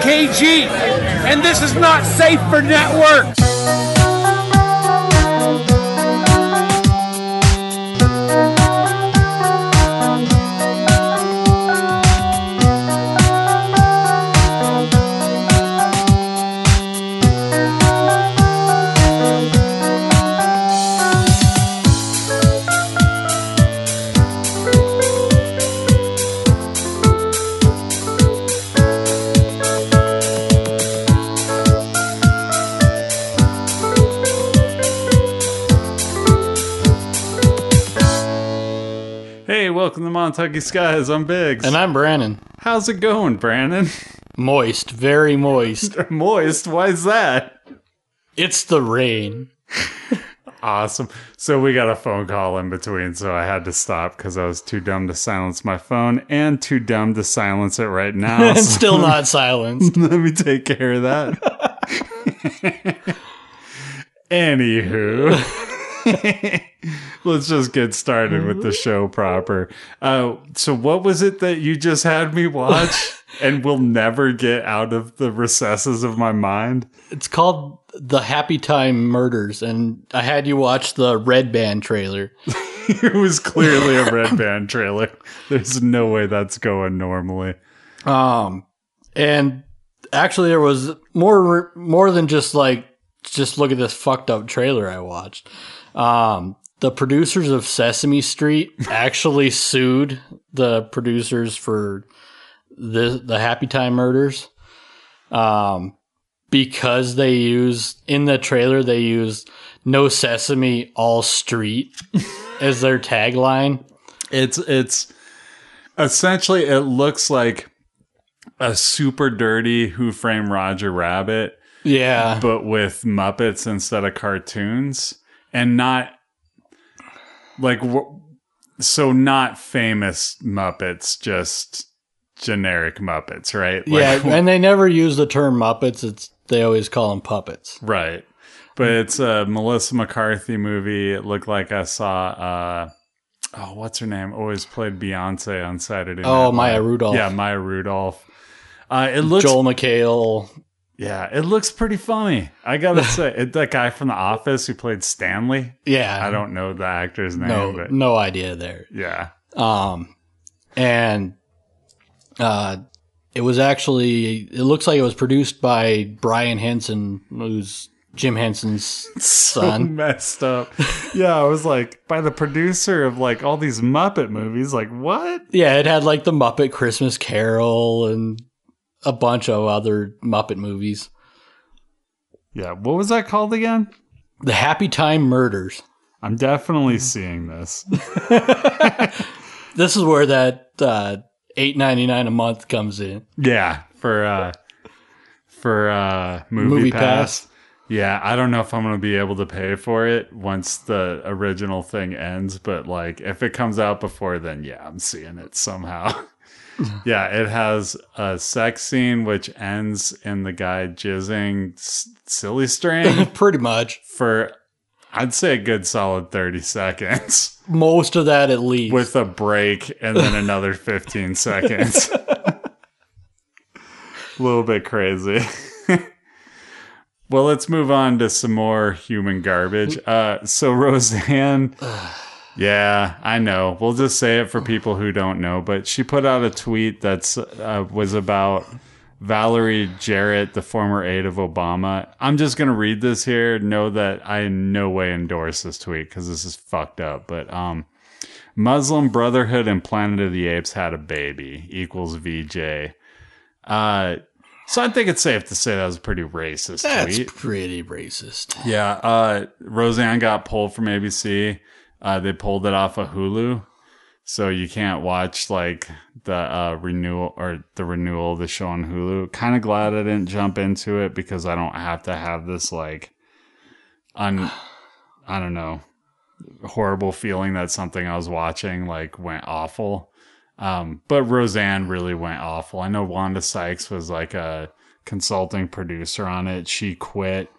KG, and this is not safe for networks. Montucky Skies. I'm Biggs. And I'm Brandon. How's it going, Brandon? Moist, very moist. Moist. Why is that? It's the rain. Awesome. So we got a phone call in between, so I had to stop because I was too dumb to silence my phone and too dumb to silence it right now. And So still not silenced. let me take care of that. Anywho. Let's just get started with the show proper. Uh, so, what was it that you just had me watch and will never get out of the recesses of my mind? It's called The Happy Time Murders, and I had you watch the Red Band trailer. it was clearly a red band trailer. There's no way that's going normally. Um, and actually, there was more more than just like just look at this fucked up trailer I watched. Um, the producers of Sesame Street actually sued the producers for the the Happy Time Murders. Um, because they used in the trailer they used "No Sesame, All Street" as their tagline. It's it's essentially it looks like a super dirty Who Framed Roger Rabbit, Yeah, but with Muppets instead of cartoons, and not like so not famous Muppets, just generic Muppets, right? Like, yeah, and they never use the term Muppets. It's they always call them puppets. Right. But it's a Melissa McCarthy movie. It looked like I saw uh oh, what's her name? Always played Beyonce on Saturday Night Oh, Live. Maya Rudolph. Yeah, Maya Rudolph. Uh it looks Joel McHale. Yeah, it looks pretty funny. I gotta say, it, that guy from The Office who played Stanley. Yeah, I don't know the actor's name, no but no idea there. yeah, Um, and uh, it was actually it looks like it was produced by Brian Henson, who's Jim Henson's so son. messed up. Yeah, I was like, by the producer of like all these Muppet movies. Like, what? Yeah, it had like the Muppet Christmas Carol and a bunch of other Muppet movies. Yeah, what was that called again? The Happy Time Murders. I'm definitely seeing this. This is where that uh, eight ninety nine a month comes in. Yeah, for uh for uh movie, Movie pass. Pass. Yeah, I don't know if I'm going to be able to pay for it once the original thing ends, but like if it comes out before then, yeah, I'm seeing it somehow. yeah, it has a sex scene which ends in the guy jizzing s- silly string Pretty much for I'd say a good solid 30 seconds most of that at least. with a break and then another 15 seconds. A little bit crazy. well, let's move on to some more human garbage. Uh, so Roseanne, yeah, I know. We'll just say it for people who don't know, but she put out a tweet that's uh, was about Valerie Jarrett, the former aide of Obama. I'm just gonna read this here. Know that I in no way endorse this tweet because this is fucked up. But um, Muslim Brotherhood and Planet of the Apes had a baby equals VJ. Uh, so I think it's safe to say that was a pretty racist That's tweet. pretty racist. Yeah, uh, Roseanne got pulled from ABC. Uh, they pulled it off of Hulu, so you can't watch like the uh, renewal or the renewal of the show on Hulu. Kind of glad I didn't jump into it because I don't have to have this like, un, I don't know, horrible feeling that something I was watching like went awful. Um, but Roseanne really went awful. I know Wanda Sykes was like a consulting producer on it. She quit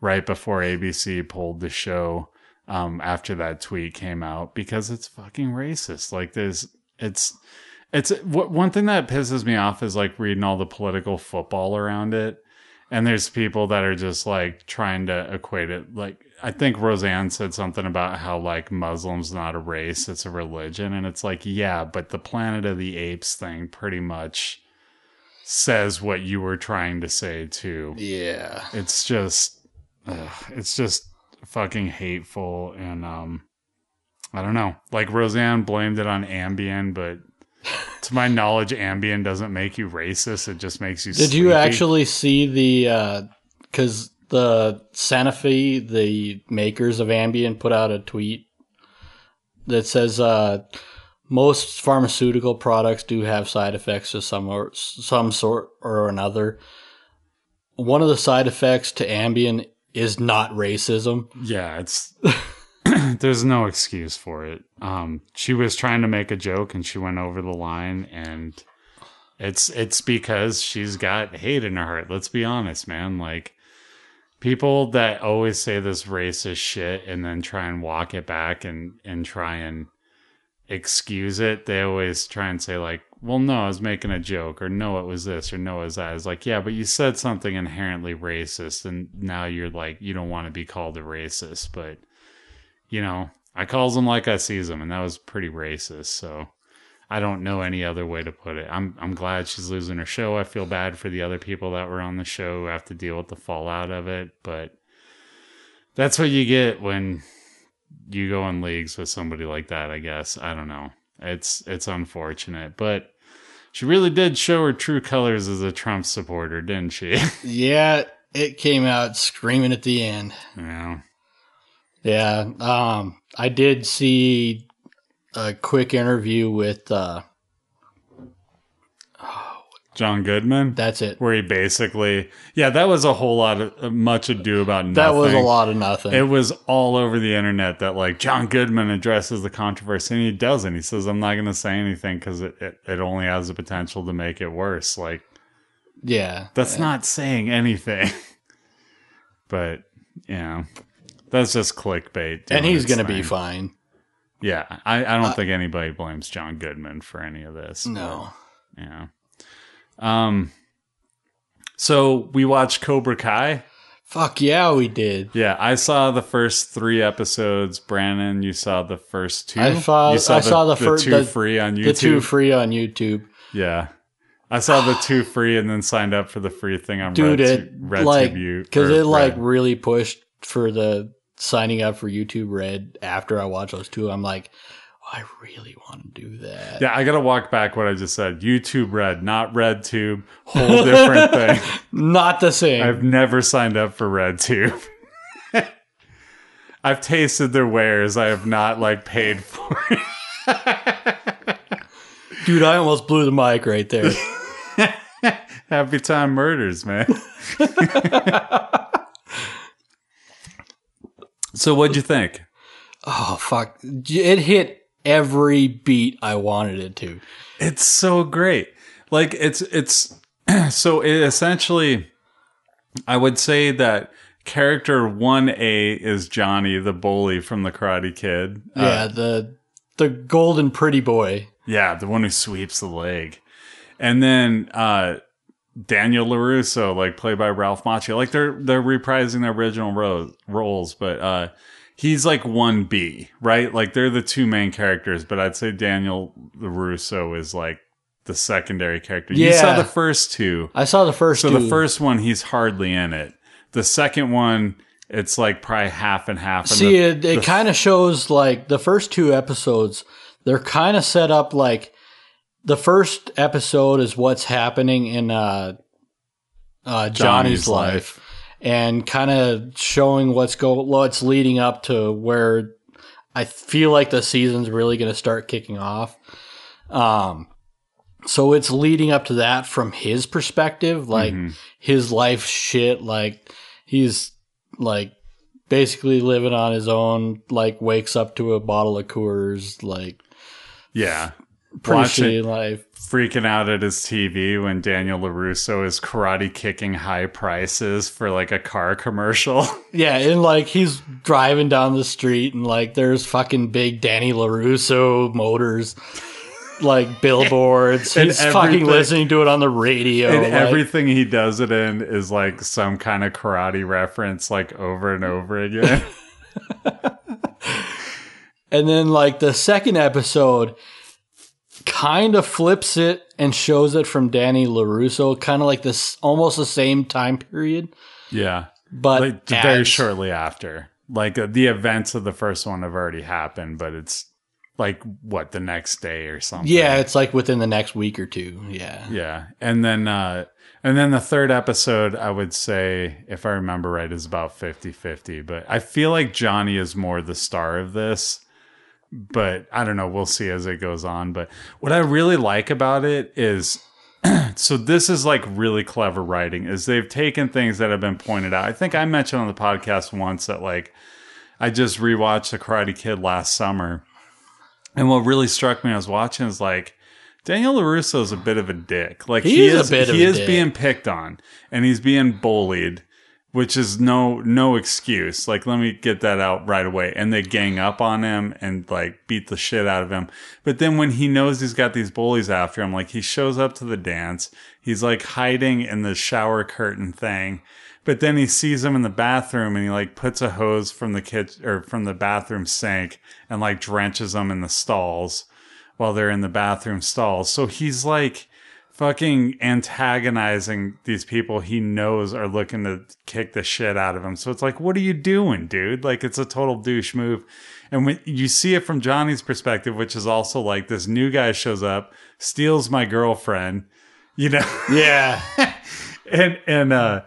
right before ABC pulled the show um, after that tweet came out because it's fucking racist. Like there's, it's, It's wh- one thing that pisses me off is like reading all the political football around it. And there's people that are just like trying to equate it. Like, I think Roseanne said something about how like Muslims not a race, it's a religion. And it's like, yeah, but the Planet of the Apes thing pretty much says what you were trying to say too. Yeah. It's just, ugh, it's just fucking hateful. And, um, I don't know. Like Roseanne blamed it on Ambien, but to my knowledge, Ambien doesn't make you racist. It just makes you. Did you actually see the? Uh Because the Sanofi, the makers of Ambien, put out a tweet that says uh, most pharmaceutical products do have side effects of some or some sort or another. One of the side effects to Ambien is not racism. Yeah, it's. there's no excuse for it. Um, she was trying to make a joke and she went over the line, and it's it's because she's got hate in her heart. Let's be honest, man. Like people that always say this racist shit and then try and walk it back and and try and excuse it. They always try and say like, "Well, no, I was making a joke," or "No, it was this," or "No, it was that." It's like, yeah, but you said something inherently racist, and now you're like, you don't want to be called a racist, but you know, I calls them like I sees them, and that was pretty racist. So I don't know any other way to put it. I'm I'm glad she's losing her show. I feel bad for the other people that were on the show who have to deal with the fallout of it, but that's what you get when you go in leagues with somebody like that, I guess. I don't know. It's it's unfortunate, but she really did show her true colors as a Trump supporter, didn't she? Yeah, it came out screaming at the end. yeah. Yeah, um, I did see a quick interview with. Uh, John Goodman. that's it. where he basically, yeah, that was a whole lot of uh, much ado about nothing. That was a lot of nothing. It was all over the internet that like John Goodman addresses the controversy, and he doesn't. He says, "I'm not going to say anything because it, it it only has the potential to make it worse." Like yeah, that's not saying anything. but you know, that's just clickbait. and he's going to be fine. Yeah, I, I don't uh, think anybody blames John Goodman for any of this. No, Yeah. Um. So we watched Cobra Kai. fuck yeah, we did. Yeah, I saw the first three episodes. Brandon, you saw the first two. I saw- You I saw the fir- two the- free on YouTube. The two free on YouTube, yeah, I saw the two free and then signed up for the free thing on dude. Red, It Red like because it like Red. really pushed for the signing up for YouTube Red. After I watched those two, I'm like, I really want to do that. Yeah, I gotta walk back what I just said. YouTube Red, not Red Tube. Whole different thing. Not the same. I've never signed up for RedTube. I've tasted their wares. I have not like paid for it. Dude, I almost blew the mic right there. Happy Time Murders, man. so what'd you think? oh fuck! It hit every beat I wanted it to. It's so great. Like it's it's so it essentially I would say that character 1A is Johnny the bully from the Karate Kid. Uh, Yeah, the the golden pretty boy. Yeah, the one who sweeps the leg. And then uh Daniel LaRusso, like played by Ralph Macchio. Like they're they're reprising their original ro- roles, but uh he's like 1B, right? Like they're the two main characters, but I'd say Daniel Russo is like the secondary character. You saw Yeah. the first two. I saw the first So two. the first one he's hardly in it. The second one it's like probably half and half. And See, the- it, it kind of shows like the first two episodes, they're kind of set up like the first episode is what's happening in uh, uh, Johnny's, life. And kind of showing what's go what's leading up to where I feel like the season's really going to start kicking off. Um, so it's leading up to that from his perspective, like Mhm. his life shit. Like he's like basically living on his own. Like wakes up to a bottle of Coors. Like yeah. pretty Watching- life. Freaking out at his TV when Daniel LaRusso is karate kicking high prices for like a car commercial. Yeah, and like he's driving down the street and like there's fucking big Danny LaRusso motors like billboards. He's fucking listening to it on the radio. and like- everything he does it in is like some kind of karate reference, like over and over again. And then like the second episode kind of flips it and shows it from Danny LaRusso, kind of like this almost the same time period, yeah, but like very shortly after. Like uh, the events of the first one have already happened, but it's like what the next day or something. Yeah, it's like within the next week or two. Yeah. Yeah. And then uh and then the third episode I would say if I remember right is about 50-50, but I feel like Johnny is more the star of this. But I don't know, we'll see as it goes on, but what I really like about it is so this is like really clever writing is they've taken things that have been pointed out. I think I mentioned on the podcast once that like I just rewatched The Karate Kid last summer. And what really struck me I was watching is like Daniel LaRusso is a bit of a dick. Like He he, is is, he is dick. being picked on and he's being bullied, which is no no excuse. Like let me get that out right away. And they gang up on him and like beat the shit out of him. But then when he knows he's got these bullies after him, like he shows up to the dance, he's like hiding in the shower curtain thing. But then he sees them in the bathroom and he like puts a hose from the kitchen or from the bathroom sink and like drenches them in the stalls while they're in the bathroom stalls. So he's like fucking antagonizing these people he knows are looking to kick the shit out of him. So it's like, what are you doing, dude? Like it's a total douche move. And when you see it from Johnny's perspective, which is also like this new guy shows up, steals my girlfriend, you know? Yeah. and and uh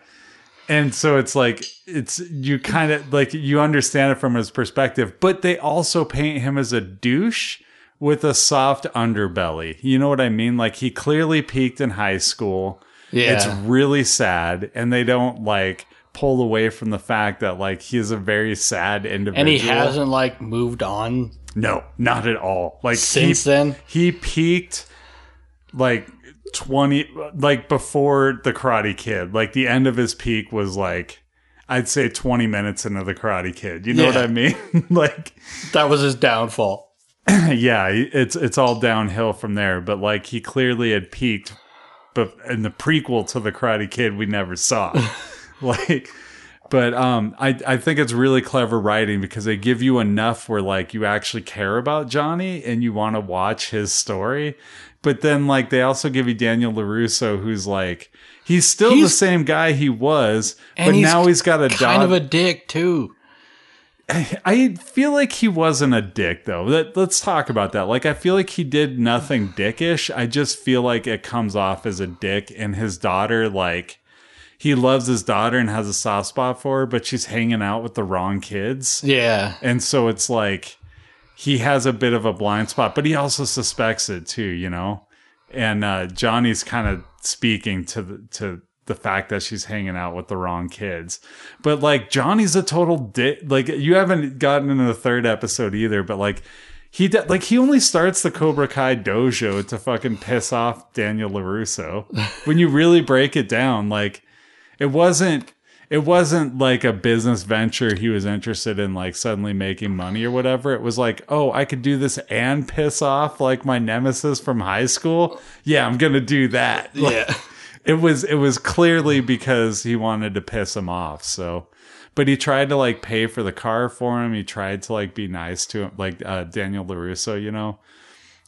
and so it's like it's you kind of like you understand it from his perspective but they also paint him as a douche with a soft underbelly. You know what i mean? Like he clearly peaked in high school. Yeah. it's really sad and they don't like pull away from the fact that like he is a very sad individual. And he hasn't like moved on? No not at all. Like since he, then. he peaked like 20 like before the karate kid. Like the end of his peak was like i'd say 20 minutes into the karate kid. You know what i mean? Like That was his downfall. yeah it's it's all downhill from there but like he clearly had peaked but in the prequel to the karate kid we never saw like but um I, I think it's really clever writing because they give you enough where like you actually care about johnny and you want to watch his story but then like they also give you daniel larusso who's like he's still the same guy he was but he's now he's got a Kind dog of a dick too. I feel like he wasn't a dick though. Let, let's talk about that. Like I feel like he did nothing dickish. I just feel like it comes off as a dick and his daughter like he loves his daughter and has a soft spot for her, but she's hanging out with the wrong kids. Yeah. And so it's like he has a bit of a blind spot, but he also suspects it too, you know? And uh, Johnny's kind of speaking to the to the fact that she's hanging out with the wrong kids. But like Johnny's a total dick. Like you haven't gotten into the third episode either, but like he de- like he only starts the Cobra Kai dojo to fucking piss off Daniel LaRusso. when you really break it down, like it wasn't it wasn't like a business venture he was interested in like suddenly making money or whatever it was like oh i could do this and piss off like my nemesis from high school yeah i'm gonna do that Yeah. It was it was clearly because he wanted to piss him off so. But he tried to like pay for the car for him. He tried to like be nice to him like uh, daniel larusso you know?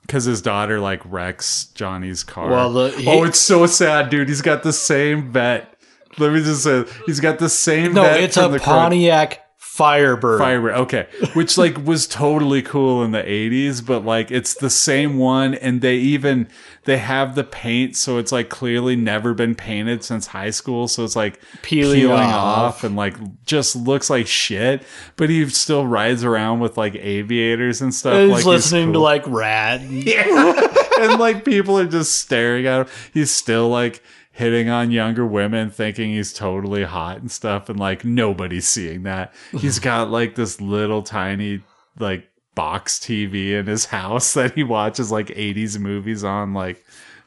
Because his daughter like wrecks johnny's car. Well, the- he- oh it's so sad dude. He's got the same vet. Let me just say he's got the same No, it's a Pontiac Firebird. Firebird. Okay. Which like was totally cool in the 80s, but like it's the same one and they even they have the paint so it's like clearly never been painted since high school, so it's like Peeling peeling, off. off. and like just looks like shit, but he still rides around with like aviators and stuff He's like listening to cool. like Ratt. and like people are just staring at him. He's still like hitting on younger women, thinking he's totally hot and stuff, and like nobody's seeing that. He's got like this little tiny like box TV in his house that he watches like 80s movies on. Like,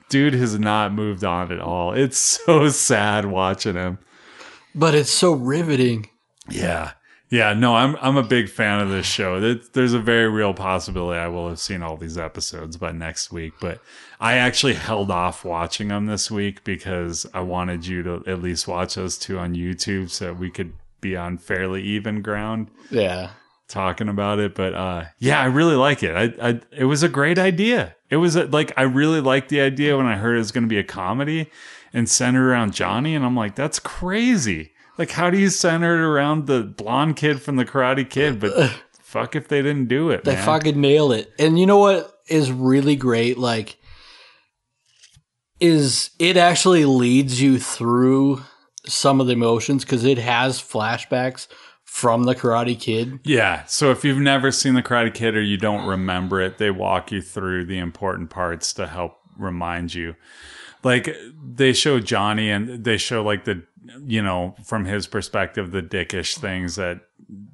dude has not moved on at all. It's so sad watching him. But it's so riveting. Yeah. Yeah, no, I'm I'm a big fan of this show. There's a very real possibility I will have seen all these episodes by next week, but I actually held off watching them this week because I wanted you to at least watch those two on YouTube so we could be on fairly even ground Yeah. talking about it. But uh, yeah, I really like it. I, I it was a great idea. It was a, like I really liked the idea when I heard it was going to be a comedy and centered around Johnny, and I'm like, that's crazy. Like, how do you center it around the blonde kid from the Karate Kid? But fuck if they didn't do it, They man. fucking nailed it. And you know what is really great? Like, is it actually leads you through some of the emotions because it has flashbacks from the Karate Kid. Yeah. So if you've never seen the Karate Kid or you don't remember it, they walk you through the important parts to help remind you. Like they show Johnny and they show like the, you know, from his perspective, the dickish things that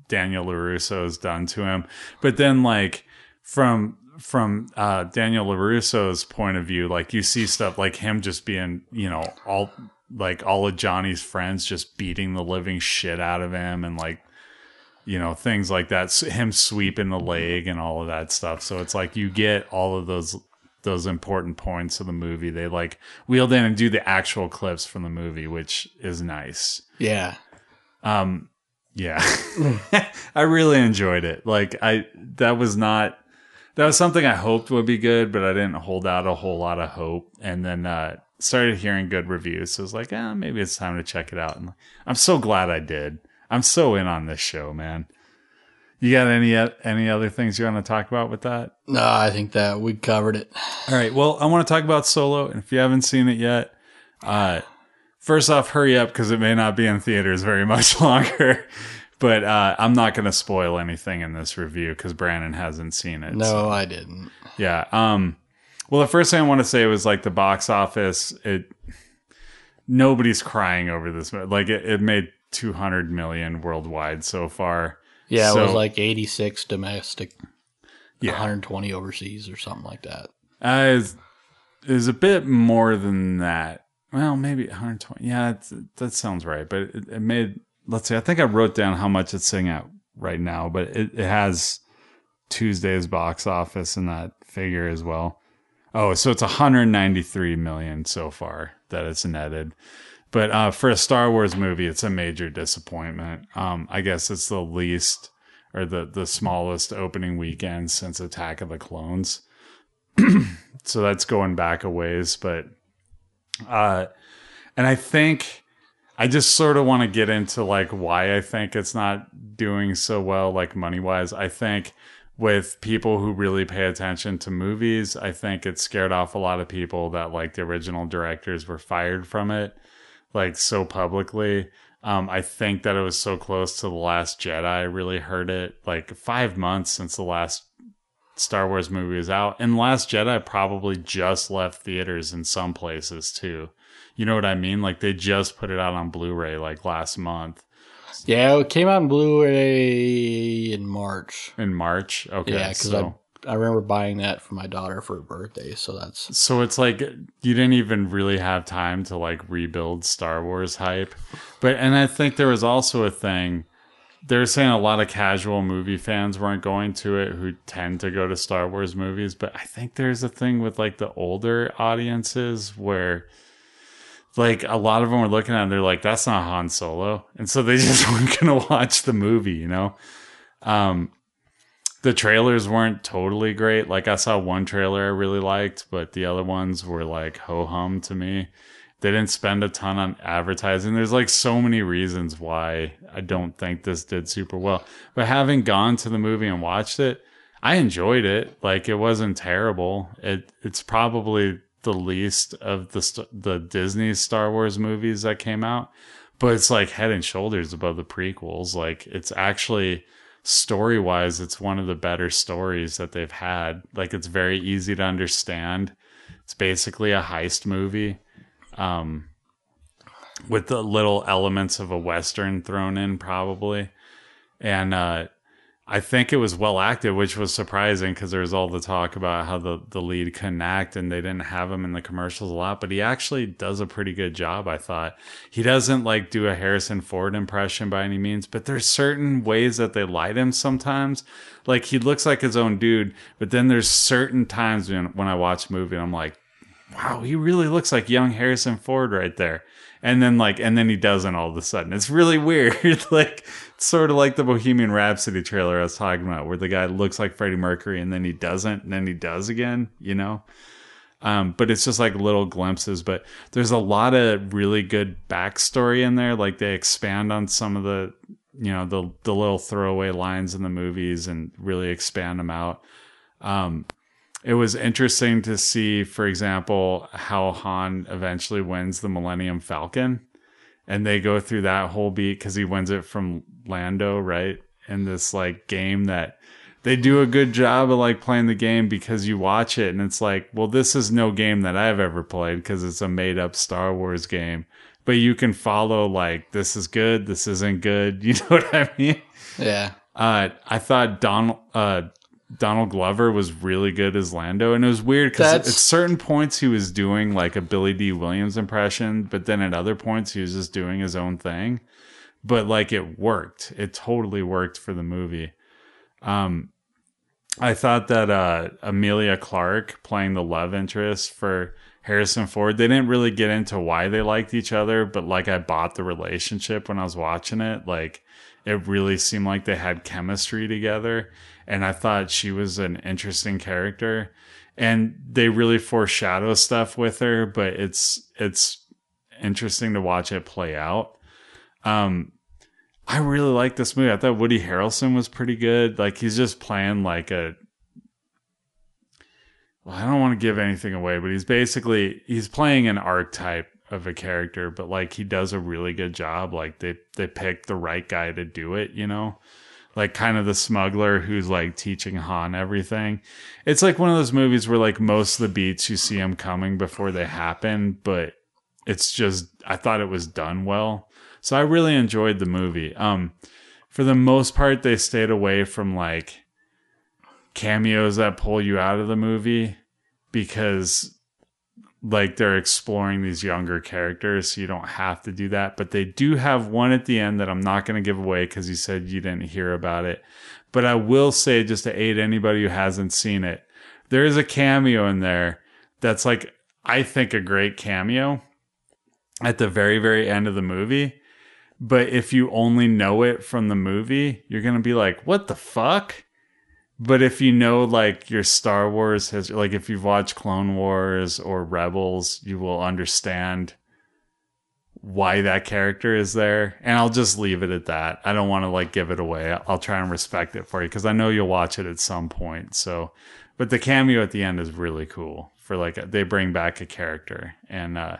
Daniel LaRusso has done to him. But then like from, from uh, Daniel LaRusso's point of view, like you see stuff like him just being, you know, all like all of Johnny's friends just beating the living shit out of him and like you know things like that him sweeping the leg and all of that stuff. So it's like you get all of those those important points of the movie. They like wheeled in and do the actual clips from the movie which is nice. Yeah. um yeah. I really enjoyed it. Like i that was not that was something i hoped would be good but i didn't hold out a whole lot of hope. And then uh started hearing good reviews. So i was like ah, maybe it's time to check it out. And i'm so glad i did. I'm so in on this show man. You got any any other things you want to talk about with that? No, I think that we covered it. all right. Well, I want to talk about Solo, and if you haven't seen it yet, uh, first off, hurry up because it may not be in theaters very much longer. But uh, I'm not going to spoil anything in this review because Brandon hasn't seen it. No, so- I didn't. yeah. Um. Well, the first thing I want to say was like the box office. It nobody's crying over this. Like it, it made 200 million worldwide so far. Yeah, it So- was like 86 domestic, Yeah. 120 overseas or something like that. Uh, is is a bit more than that. Well, maybe 120. Yeah, it's, that sounds right. But it, it made. Let's see. I think I wrote down how much it's sitting at right now, but it, it has Tuesday's box office in that figure as well. Oh, so it's 193 million so far that it's netted. But uh, for a Star Wars movie, it's a major disappointment. Um, I guess it's the least or the the smallest opening weekend since Attack of the Clones so that's going back a ways but uh and i think i just sort of want to get into like why i think it's not doing so well like money wise i think with people who really pay attention to movies i think it scared off a lot of people that like the original directors were fired from it like so publicly um, I think that it was so close to the Last Jedi. Really hurt it. Like five months since the last Star Wars movie was out, and Last Jedi probably just left theaters in some places too. You know what I mean? Like they just put it out on Blu-ray like last month Yeah, it came out in Blu-ray in March. in March. Okay, yeah, because so I I remember buying that for my daughter for her birthday. So that's so it's like you didn't even really have time to like rebuild Star Wars hype. But and I think there was also a thing they're saying a lot of casual movie fans weren't going to it who tend to go to Star Wars movies, but I think there's a thing with like the older audiences where like a lot of them were looking at and they're like that's not Han Solo. And so they just weren't going to watch the movie, you know. Um the trailers weren't totally great. Like I saw one trailer I really liked, but the other ones were like ho hum to me. They didn't spend a ton on advertising. There's like so many reasons why I don't think this did super well. But having gone to the movie and watched it, I enjoyed it. Like it wasn't terrible. It it's probably the least of the the Disney Star Wars movies that came out, but it's like head and shoulders above the prequels. Like it's actually story wise, it's one of the better stories that they've had. Like it's very easy to understand. It's basically a heist movie, um, with the little elements of a western thrown in, probably. And uh, I think it was well acted, which was surprising because there was all the talk about how the, the lead couldn't act and they didn't have him in the commercials a lot, but he actually does a pretty good job, I thought. He doesn't like do a Harrison Ford impression by any means, but there's certain ways that they light him sometimes. Like he looks like his own dude, but then there's certain times when, when I watch a movie and I'm like, wow, he really looks like young Harrison Ford right there. And then like, and then he doesn't all of a sudden. It's really weird. like, sort of like the Bohemian Rhapsody trailer I was talking about, where the guy looks like Freddie Mercury and then he doesn't, and then he does again, you know? Um, but it's just like little glimpses. But there's a lot of really good backstory in there. Like they expand on some of the, you know, the the little throwaway lines in the movies and really expand them out. Um, it was interesting to see, for example, how Han eventually wins the Millennium Falcon. And they go through that whole beat because he wins it from Lando, right? In this like game that they do a good job of like playing the game because you watch it and it's like, well, this is no game that I've ever played because it's a made up Star Wars game. But you can follow like this is good, this isn't good. You know what I mean? Yeah. Uh, I thought Donald uh, Donald Glover was really good as Lando, and it was weird because at certain points he was doing like a Billy Dee Williams impression, but then at other points he was just doing his own thing. But like it worked, it totally worked for the movie. Um, I thought that uh, Emilia Clarke playing the love interest for Harrison Ford, they didn't really get into why they liked each other, but like I bought the relationship when I was watching it. Like it really seemed like they had chemistry together. And I thought she was an interesting character. And they really foreshadow stuff with her, but it's it's interesting to watch it play out. Um I really like this movie. I thought Woody Harrelson was pretty good. Like he's just playing like a well, I don't want to give anything away, but he's basically he's playing an archetype of a character, but like he does a really good job. Like they they picked the right guy to do it, you know? Like kind of the smuggler who's like teaching Han everything. It's like one of those movies where like most of the beats you see them coming before they happen, but it's just I thought it was done well. So I really enjoyed the movie. Um for the most part they stayed away from like cameos that pull you out of the movie because like they're exploring these younger characters so you don't have to do that. But they do have one at the end that i'm not going to give away because you said you didn't hear about it. But i will say just to aid anybody who hasn't seen it there is a cameo in there that's like i think a great cameo at the very very end of the movie. But if you only know it from the movie you're going to be like what the fuck but if you know like your Star Wars has like if you've watched Clone Wars or Rebels, you will understand why that character is there. And I'll just leave it at that. I don't want to like give it away. I'll try and respect it for you because I know you'll watch it at some point. So, but the cameo at the end is really cool for like they bring back a character and uh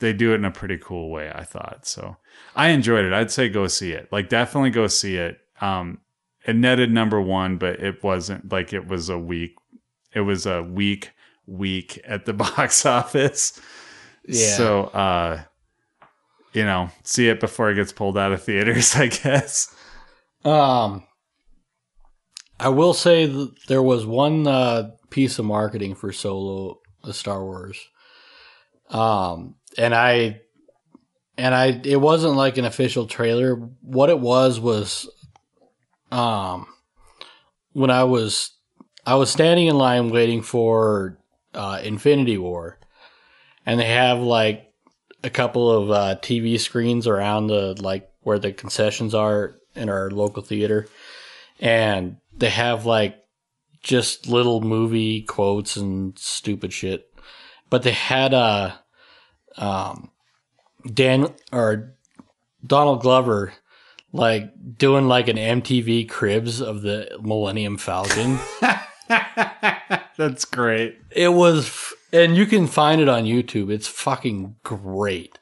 they do it in a pretty cool way, I thought. So I enjoyed it. I'd say go see it. Like definitely go see it. Um it netted number one, but it wasn't like it was a week. It was a week week at the box office. Yeah. So, uh, you know, see it before it gets pulled out of theaters, I guess. Um, I will say that there was one uh, piece of marketing for Solo, the Star Wars, um, and I, and I, it wasn't like an official trailer. What it was was, um, when I was, I was standing in line waiting for uh, Infinity War, and they have like a couple of uh, TV screens around the like where the concessions are in our local theater, and they have like just little movie quotes and stupid shit. But they had uh um Dan or Donald Glover like doing like an MTV Cribs of the Millennium Falcon. That's great. it was f- and you can find it on YouTube. It's fucking great.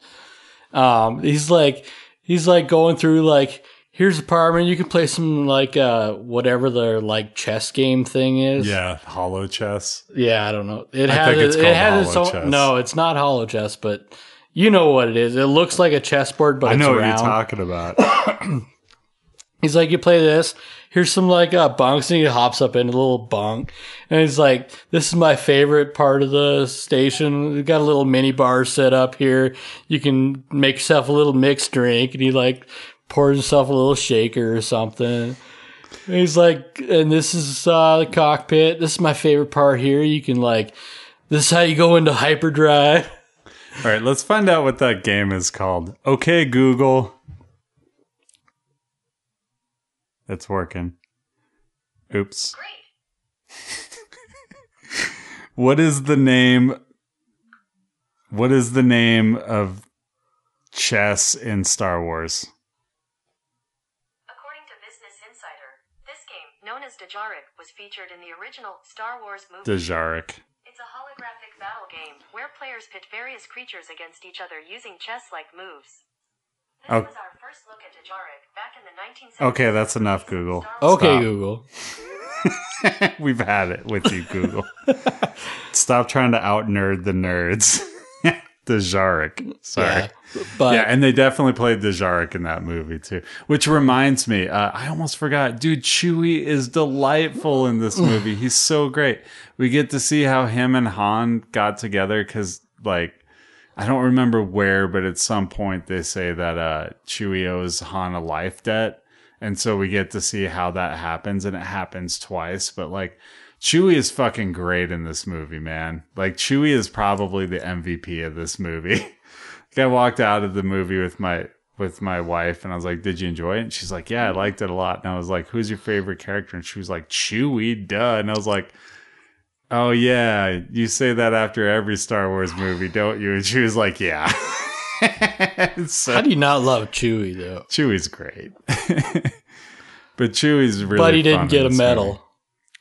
Um he's like he's like going through like here's the part and you can play some like uh whatever their like chess game thing is. Yeah, hollow chess. Yeah, I don't know. It I has think it's it called has its Hollow own Chess. No, it's not hollow chess, but you know what it is. It looks like a chessboard, but I know what round. you're talking about. He's like, you play this. Here's some like uh, bunks, and he hops up in a little bunk, and he's like, "This is my favorite part of the station. We've got a little mini bar set up here. You can make yourself a little mixed drink." And he like pours himself a little shaker or something. And he's like, "And this is uh, the cockpit. This is my favorite part here. You can like, this is how you go into hyperdrive." All right, let's find out what that game is called. Okay, Google. It's working. Oops. what is the name? What is the name of chess in Star Wars? According to Business Insider, this game, known as Dejarik, was featured in the original Star Wars movie. Dejarik. It's a holographic battle game where players pit various creatures against each other using chess-like moves. This Oh. was our first look at Dejarik back in the 1970s. Okay, that's enough, Google. Okay, Stop. Google. We've had it with you, Google. Stop trying to out nerd the nerds. Dejarik. Sorry. Yeah, but yeah, and they definitely played Dejarik in that movie too. Which reminds me, uh, I almost forgot, dude. Chewie is delightful in this movie. He's so great. We get to see how him and Han got together because, like, I don't remember where, but at some point they say that uh, Chewie owes Han a life debt, and so we get to see how that happens, and it happens twice. But like, Chewie is fucking great in this movie, man. Like, Chewie is probably the MVP of this movie. Like, I walked out of the movie with my with my wife, and I was like, "Did you enjoy it?" And she's like, "Yeah, I liked it a lot." And I was like, "Who's your favorite character?" And she was like, "Chewie, duh." And I was like, "Oh yeah, you say that after every Star Wars movie, don't you?" And she was like, "Yeah." so how do you not love Chewie though? Chewie's great, but Chewie's really. but he didn't get a medal. movie.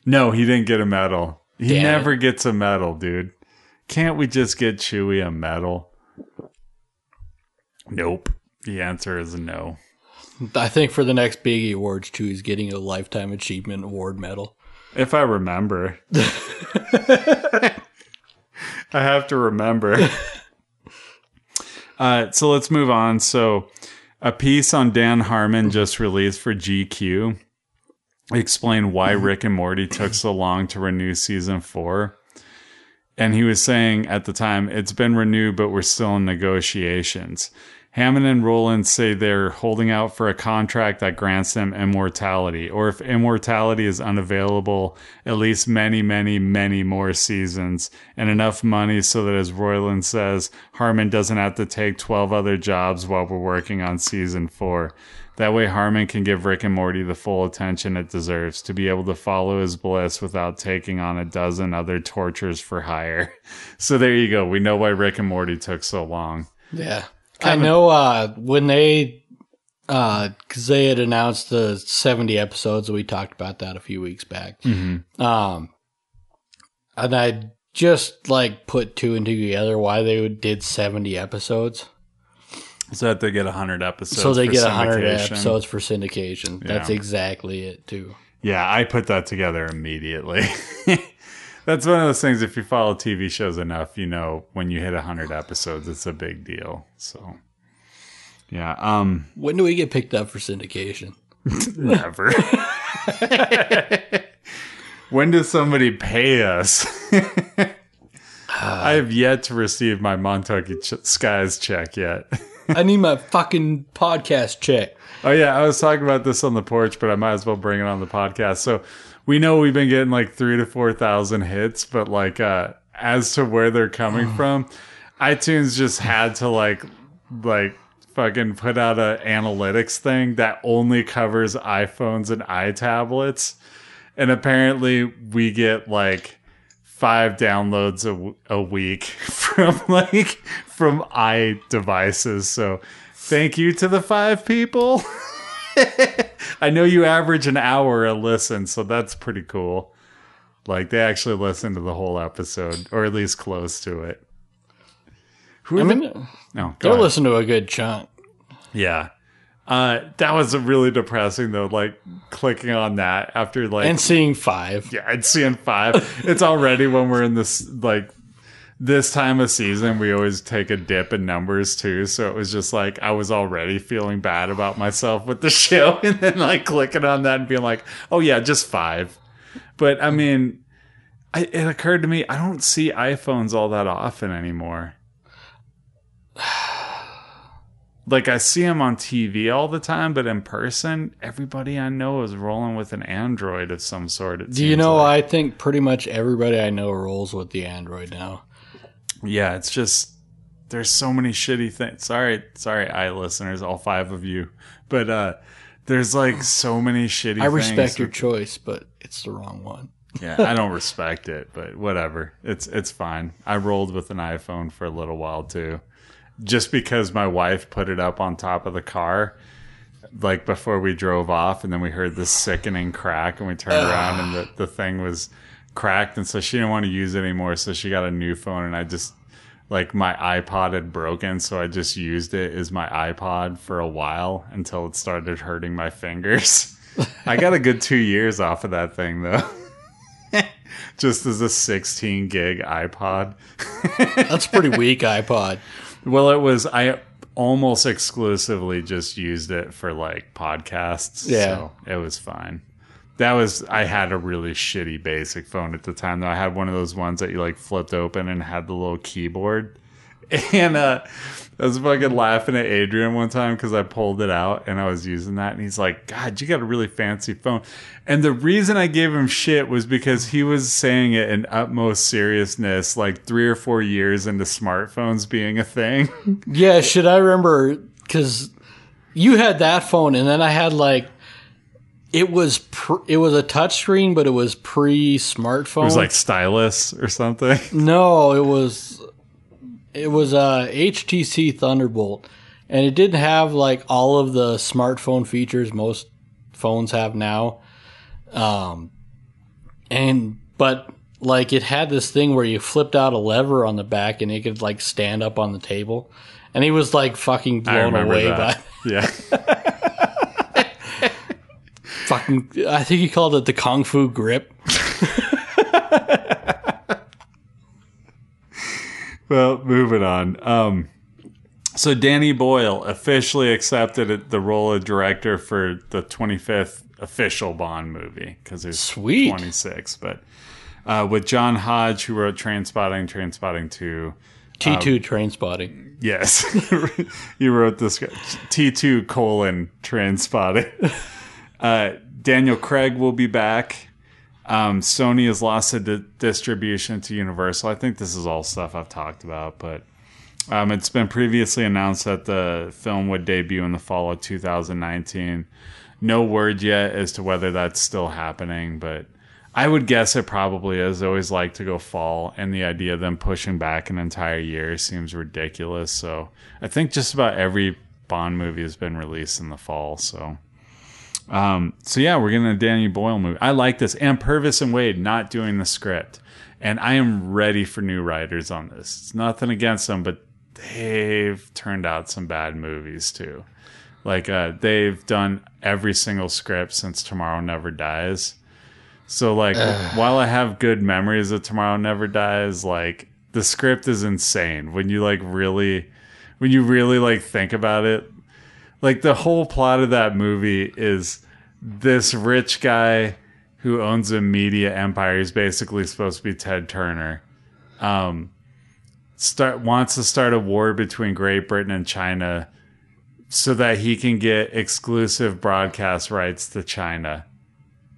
No, he didn't get a medal. He Damn it. never gets a medal, dude. Can't we just get Chewie a medal? Nope. The answer is no. I think for the next Biggie Awards, Chewie's getting a Lifetime Achievement Award medal. If I remember. I have to remember. Uh, so let's move on. So, a piece on Dan Harmon just released for GQ explained why mm-hmm. Rick and Morty took so long to renew season four. And he was saying at the time, it's been renewed, but we're still in negotiations. Harmon and Roiland say they're holding out for a contract that grants them immortality, or if immortality is unavailable, at least many, many, many more seasons, and enough money so that, as Roiland says, Harmon doesn't have to take 12 other jobs while we're working on season four. That way, Harmon can give Rick and Morty the full attention it deserves to be able to follow his bliss without taking on a dozen other tortures for hire. So there you go. We know why Rick and Morty took so long. Yeah. I know uh, when they, because they had announced the 70 episodes, we talked about that a few weeks back. Um, and I just like put two and two together why they did 70 episodes. So that they get 100 episodes. so they for get 100 episodes for syndication. That's Yeah. exactly it, too. Yeah, I put that together immediately. That's one of those things. If you follow TV shows enough, you know when you hit 100 episodes, it's a big deal. So, yeah, um, When do we get picked up for syndication? never. when does somebody pay us? I have yet to receive my Montauk Ch- Skies check yet. I need my fucking podcast check. Oh yeah, I was talking about this on the porch, but I might as well bring it on the podcast. So we know we've been getting like three to four thousand hits, but like uh as to where they're coming from, iTunes just had to like like fucking put out a analytics thing that only covers iPhones and iTablets. And apparently we get like five downloads a, a week from like from i devices. So thank you to the five people. I know you average an hour a listen, so that's pretty cool. Like they actually listen to the whole episode, or at least close to it. Who I are the- mean, no, go they'll ahead. listen to a good chunk. Yeah. Uh, that was really depressing though, like clicking on that after like And seeing five. yeah, I'd seeing five. It's already when we're in this like this time of season, we always take a dip in numbers too. So it was just like I was already feeling bad about myself with the show, and then like clicking on that and being like, "Oh yeah, just five. But I mean, I, it occurred to me I don't see iPhones all that often anymore. Like I see him on TV all the time, but in person, everybody I know is rolling with an Android of some sort. It Do you know? like. I think pretty much everybody I know rolls with the Android now. Yeah, it's just there's so many shitty things. Sorry, sorry, i listeners, all five of you, but uh there's like so many shitty. I respect your with- choice, but it's the wrong one. yeah, I don't respect it, but whatever. It's it's fine. I rolled with an iPhone for a little while too, just because my wife put it up on top of the car, like before we drove off, and then we heard this sickening crack, and we turned around, and the the thing was cracked, and so she didn't want to use it anymore, so she got a new phone, and I just like my iPod had broken, so I just used it as my iPod for a while until it started hurting my fingers. I got a good two years off of that thing though. just as a 16 gig iPod. That's pretty weak iPod. Well, it was, I almost exclusively just used it for like podcasts. Yeah. So it was fine. That was, I had a really shitty basic phone at the time though. I had one of those ones that you like flipped open and had the little keyboard. And uh, I was fucking laughing at Adrian one time because I pulled it out and I was using that. And he's like, God, you got a really fancy phone. And the reason I gave him shit was because he was saying it in utmost seriousness, like three or four years into smartphones being a thing. Yeah, should I remember? Because you had that phone, and then I had like it was pr- it was a touchscreen, but it was pre smartphone. It was like stylus or something. no, it was it was a HTC Thunderbolt, and it didn't have like all of the smartphone features most phones have now. Um, and but like it had this thing where you flipped out a lever on the back and it could like stand up on the table. And he was like fucking blown away that. by Yeah. fucking I think he called it the Kung Fu grip. Well, moving on. Um, so Danny Boyle officially accepted the role of director for the 25th official Bond movie because there's Sweet. 26, but uh, with John Hodge, who wrote Trainspotting, Trainspotting 2. T two Um, Trainspotting. Yes, you wrote this T2 colon Trainspotting. Uh, Daniel Craig will be back. Um, Sony has lost the di- distribution to Universal. I think this is all stuff I've talked about, but um, it's been previously announced that the film would debut in the fall of 2019. No word yet as to whether that's still happening, but I would guess it probably is. Always like to go fall, and the idea of them pushing back an entire year seems ridiculous. So I think just about every Bond movie has been released in the fall. So um, so yeah, we're getting a Danny Boyle movie. I like this. And Purvis and Wade not doing the script. And I am ready for new writers on this. It's nothing against them, but they've turned out some bad movies too. Like uh, they've done every single script since Tomorrow Never Dies. So like while I have good memories of Tomorrow Never Dies, like the script is insane. When you like really when you really like think about it, like the whole plot of that movie is this rich guy who owns a media empire. He's basically supposed to be Ted Turner. Um, start wants to start a war between Great Britain and China so that he can get exclusive broadcast rights to China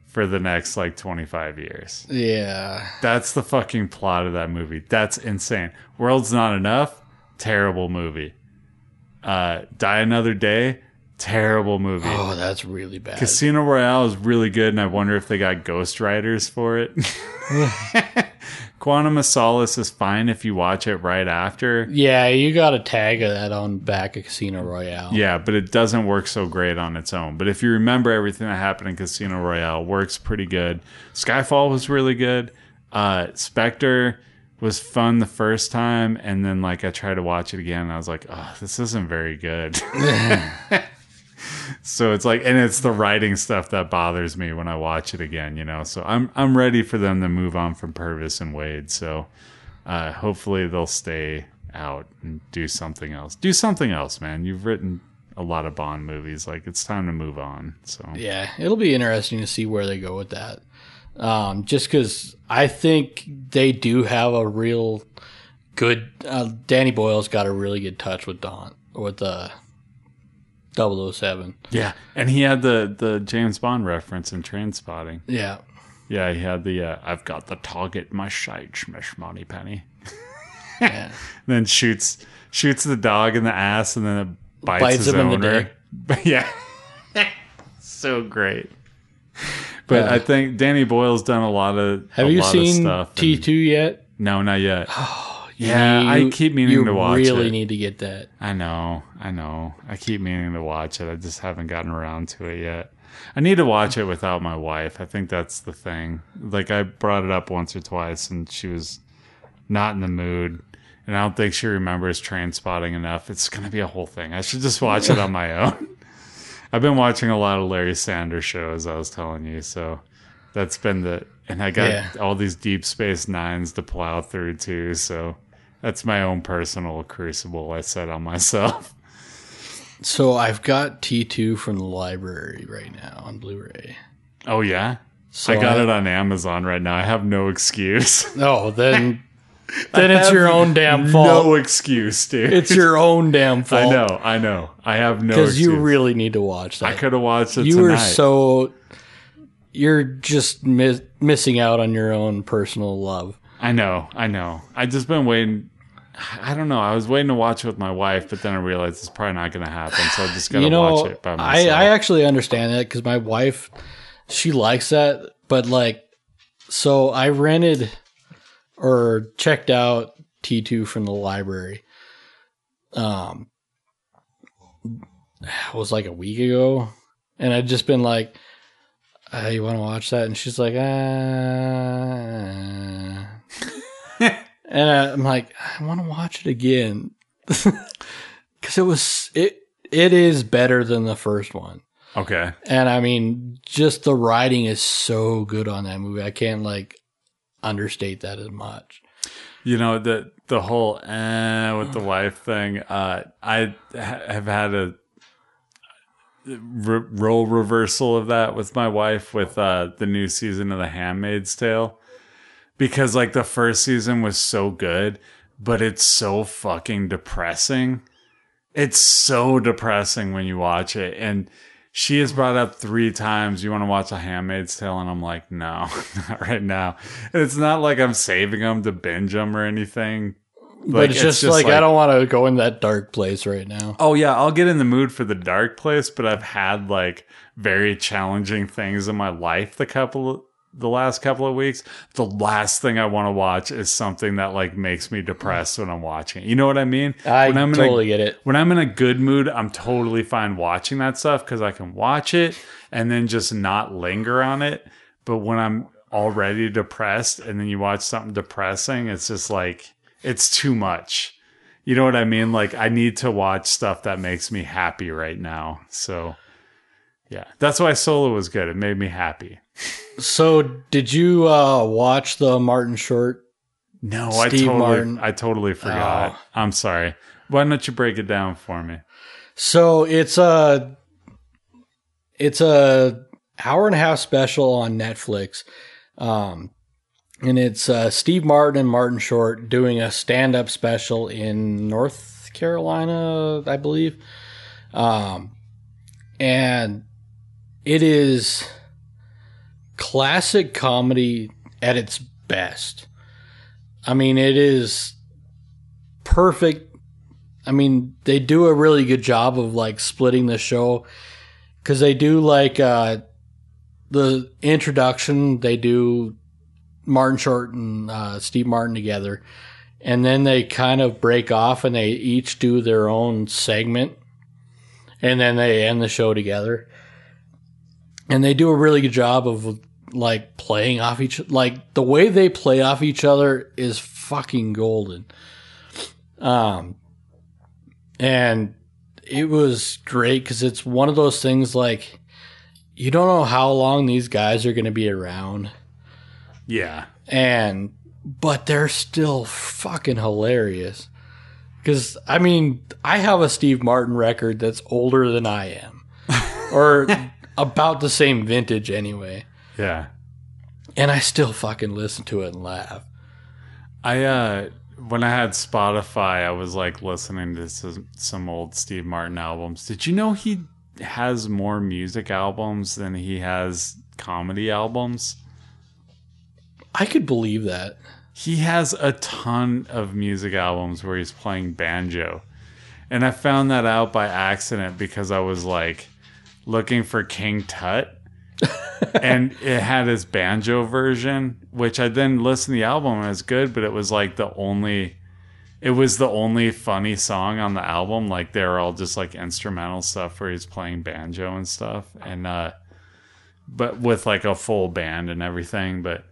for the next like 25 years. Yeah. That's the fucking plot of that movie. That's insane. World's Not Enough, terrible movie. Uh, Die Another Day, terrible movie. Oh, that's really bad. Casino Royale is really good, and I wonder if they got ghostwriters for it. Quantum of Solace is fine if you watch it right after. yeah, you got a tag of that on back of Casino Royale. Yeah, but it doesn't work so great on its own. But if you remember everything that happened in Casino Royale, works pretty good. Skyfall was really good. Uh, Spectre was fun the first time, and then like I tried to watch it again, and I was like, oh, this isn't very good. so it's like, and it's the writing stuff that bothers me when I watch it again, you know. So I'm I'm ready for them to move on from Purvis and Wade. So uh, hopefully they'll stay out and do something else. Do something else, man. You've written a lot of Bond movies. Like it's time to move on. So Yeah, it'll be interesting to see where they go with that. Um, just because I think they do have a real good. Uh, Danny Boyle's got a really good touch with Don with uh, 007. yeah, and he had the the James Bond reference in Trainspotting. Yeah, Yeah, he had the uh, "I've got the target in my sights, Miss Moneypenny." yeah. then shoots shoots the dog in the ass, and then it bites, Bites his him in the owner. yeah, so great. But Yeah. I think Danny Boyle's done a lot of. Have a you lot of seen stuff T two yet? No, not yet. yeah, I keep meaning to watch it. You really it. need to get that. I know, I know. I keep meaning to watch it. I just haven't gotten around to it yet. I need to watch it without my wife. I think that's the thing. Like I brought it up once or twice and she was not in the mood. And I don't think she remembers Trainspotting enough. It's going to be a whole thing. I should just watch it on my own. I've been watching a lot of Larry Sanders shows, I was telling you. So that's been the, and I got Yeah. all these Deep Space Nines to plow through too. So that's my own personal crucible I set on myself. So I've got T two from the library right now on Blu-ray. Oh yeah, So I got it on Amazon right now. I have no excuse. Oh, then then it's your own damn fault. No excuse, dude. It's your own damn fault. I know, I know. I have no because excuse. you really need to watch that. I could have watched it you tonight. were so you're just mi- missing out on your own personal love. I know, I know. I just been waiting. I don't know. I was waiting to watch it with my wife, but then I realized it's probably not going to happen. So I just got to you know, watch it by I. I actually understand that because my wife she likes that, but like, so I rented or checked out T two from the library. Um, it was like a week ago, and I'd just been like, uh, "You want to watch that?" And she's like, "Ah." and I, I'm like, "I want to watch it again," because it was it. It is better than the first one. okay. And I mean, just the writing is so good on that movie. I can't like understate that as much. You know the the whole eh, with the wife thing. Uh, I ha- have had a re- role reversal of that with my wife with uh, the new season of The Handmaid's Tale because like the first season was so good, but it's so fucking depressing. It's so depressing when you watch it and. She has brought up three times, you want to watch A Handmaid's Tale? And I'm like, no, not right now. And it's not like I'm saving them to binge them or anything. But it's, just, like, I don't want to go in that dark place right now. Oh yeah, I'll get in the mood for the dark place, but I've had like very challenging things in my life the couple the last couple of weeks. The last thing I want to watch is something that like makes me depressed when I'm watching it. You know what I mean? I when I'm totally a, get it. when I'm in a good mood, I'm totally fine watching that stuff because I can watch it and then just not linger on it. But when I'm already depressed and then you watch something depressing, it's just like it's too much. You know what I mean? Like I need to watch stuff that makes me happy right now. So yeah, that's why Solo was good. It made me happy. So, did you uh, watch the Martin Short? No, I totally, Martin. I totally forgot. Oh. I'm sorry. Why don't you break it down for me? So it's a it's a hour and a half special on Netflix, um, and it's uh, Steve Martin and Martin Short doing a stand up special in North Carolina, I believe, um, and it is classic comedy at its best. I mean, it is perfect I mean, they do a really good job of like splitting the show because they do like uh, the introduction. They do Martin Short and uh, Steve Martin together, and then they kind of break off and they each do their own segment, and then they end the show together. And they do a really good job of like playing off each like the way they play off each other is fucking golden. Um, and it was great because it's one of those things like you don't know how long these guys are going to be around Yeah. and but they're still fucking hilarious. Because I mean, I have a Steve Martin record that's older than I am, or about the same vintage anyway, Yeah. and I still fucking listen to it and laugh. I uh when I had Spotify, I was like listening to some, some old Steve Martin albums. Did you know he has more music albums than he has comedy albums? I could believe that. He has a ton of music albums where he's playing banjo. And I found that out by accident because I was like looking for King Tut. and it had his banjo version, which I then listened to the album and it was good, but it was like the only it was the only funny song on the album. Like they were all just like instrumental stuff where he's playing banjo and stuff. And uh but with like a full band and everything. But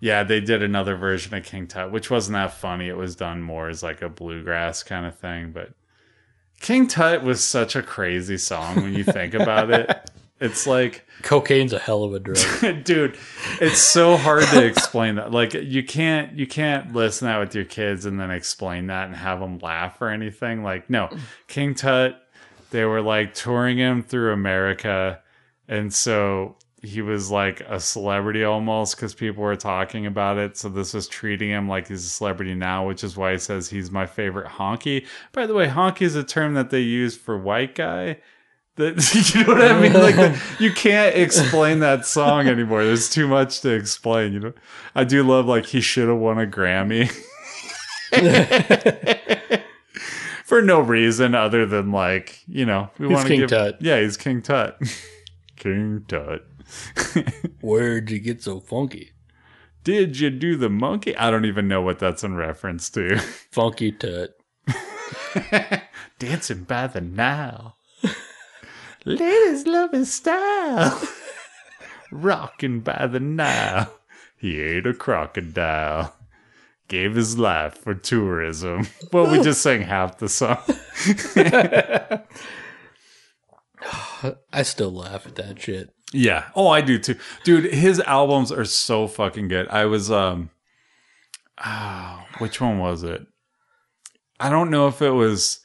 yeah, they did another version of King Tut, which wasn't that funny. It was done more as like a bluegrass kind of thing. But King Tut was such a crazy song when you think about it. It's like, Cocaine's a hell of a drug. dude, it's so hard to explain that. Like you can't you can't listen to that with your kids and then explain that and have them laugh or anything. Like no, King Tut, they were like touring him through America, and so he was like a celebrity almost because people were talking about it. So this was treating him like he's a celebrity now, which is why he says he's my favorite honky. By the way, honky is a term that they use for white guy. That you know what I mean? Like the, you can't explain that song anymore. There's too much to explain. You know, I do love like he should have won a Grammy for no reason other than like you know we want to give. Tut. Yeah, he's King Tut. King Tut. Where'd you get so funky? Did you do the monkey? I don't even know what that's in reference to. Funky tut. Dancing by the Nile. Ladies love his style. Rocking by the Nile. He ate a crocodile. Gave his life for tourism. Well, we just sang half the song. I still laugh at that shit. Yeah. Oh, I do too. Dude, his albums are so fucking good. I was um ah, which one was it? I don't know if it was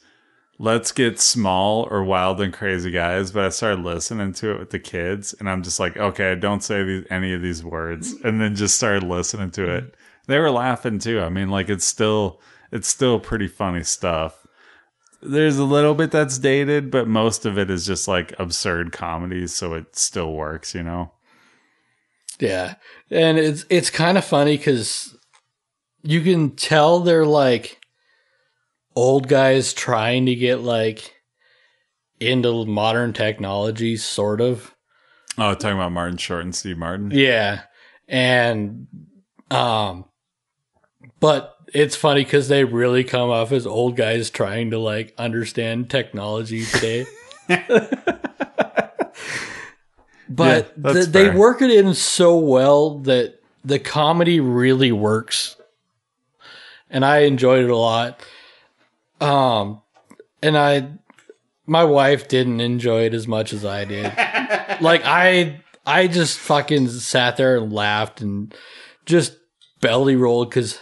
Let's Get Small or Wild and Crazy Guys, but I started listening to it with the kids and I'm just like, okay, don't say these, any of these words and then just started listening to it. They were laughing too. I mean, like it's still it's still pretty funny stuff there's a little bit that's dated, but most of it is just like absurd comedies, so it still works, you know. Yeah, and it's it's kind of funny because you can tell they're like old guys trying to get like into modern technology, sort of. Oh, talking about Martin Short and Steve Martin. Yeah, and um, but it's funny because they really come off as old guys trying to like understand technology today. but Yeah, th- they work it in so well that the comedy really works, and I enjoyed it a lot. Um, and I, my wife didn't enjoy it as much as I did. like I, I just fucking sat there and laughed and just belly rolled because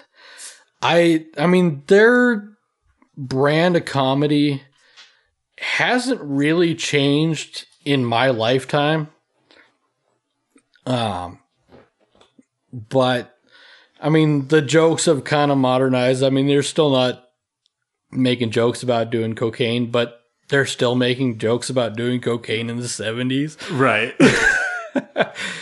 I, I mean, their brand of comedy hasn't really changed in my lifetime. Um, but I mean, the jokes have kind of modernized. I mean, they're still not making jokes about doing cocaine, but they're still making jokes about doing cocaine in the 70s. Right.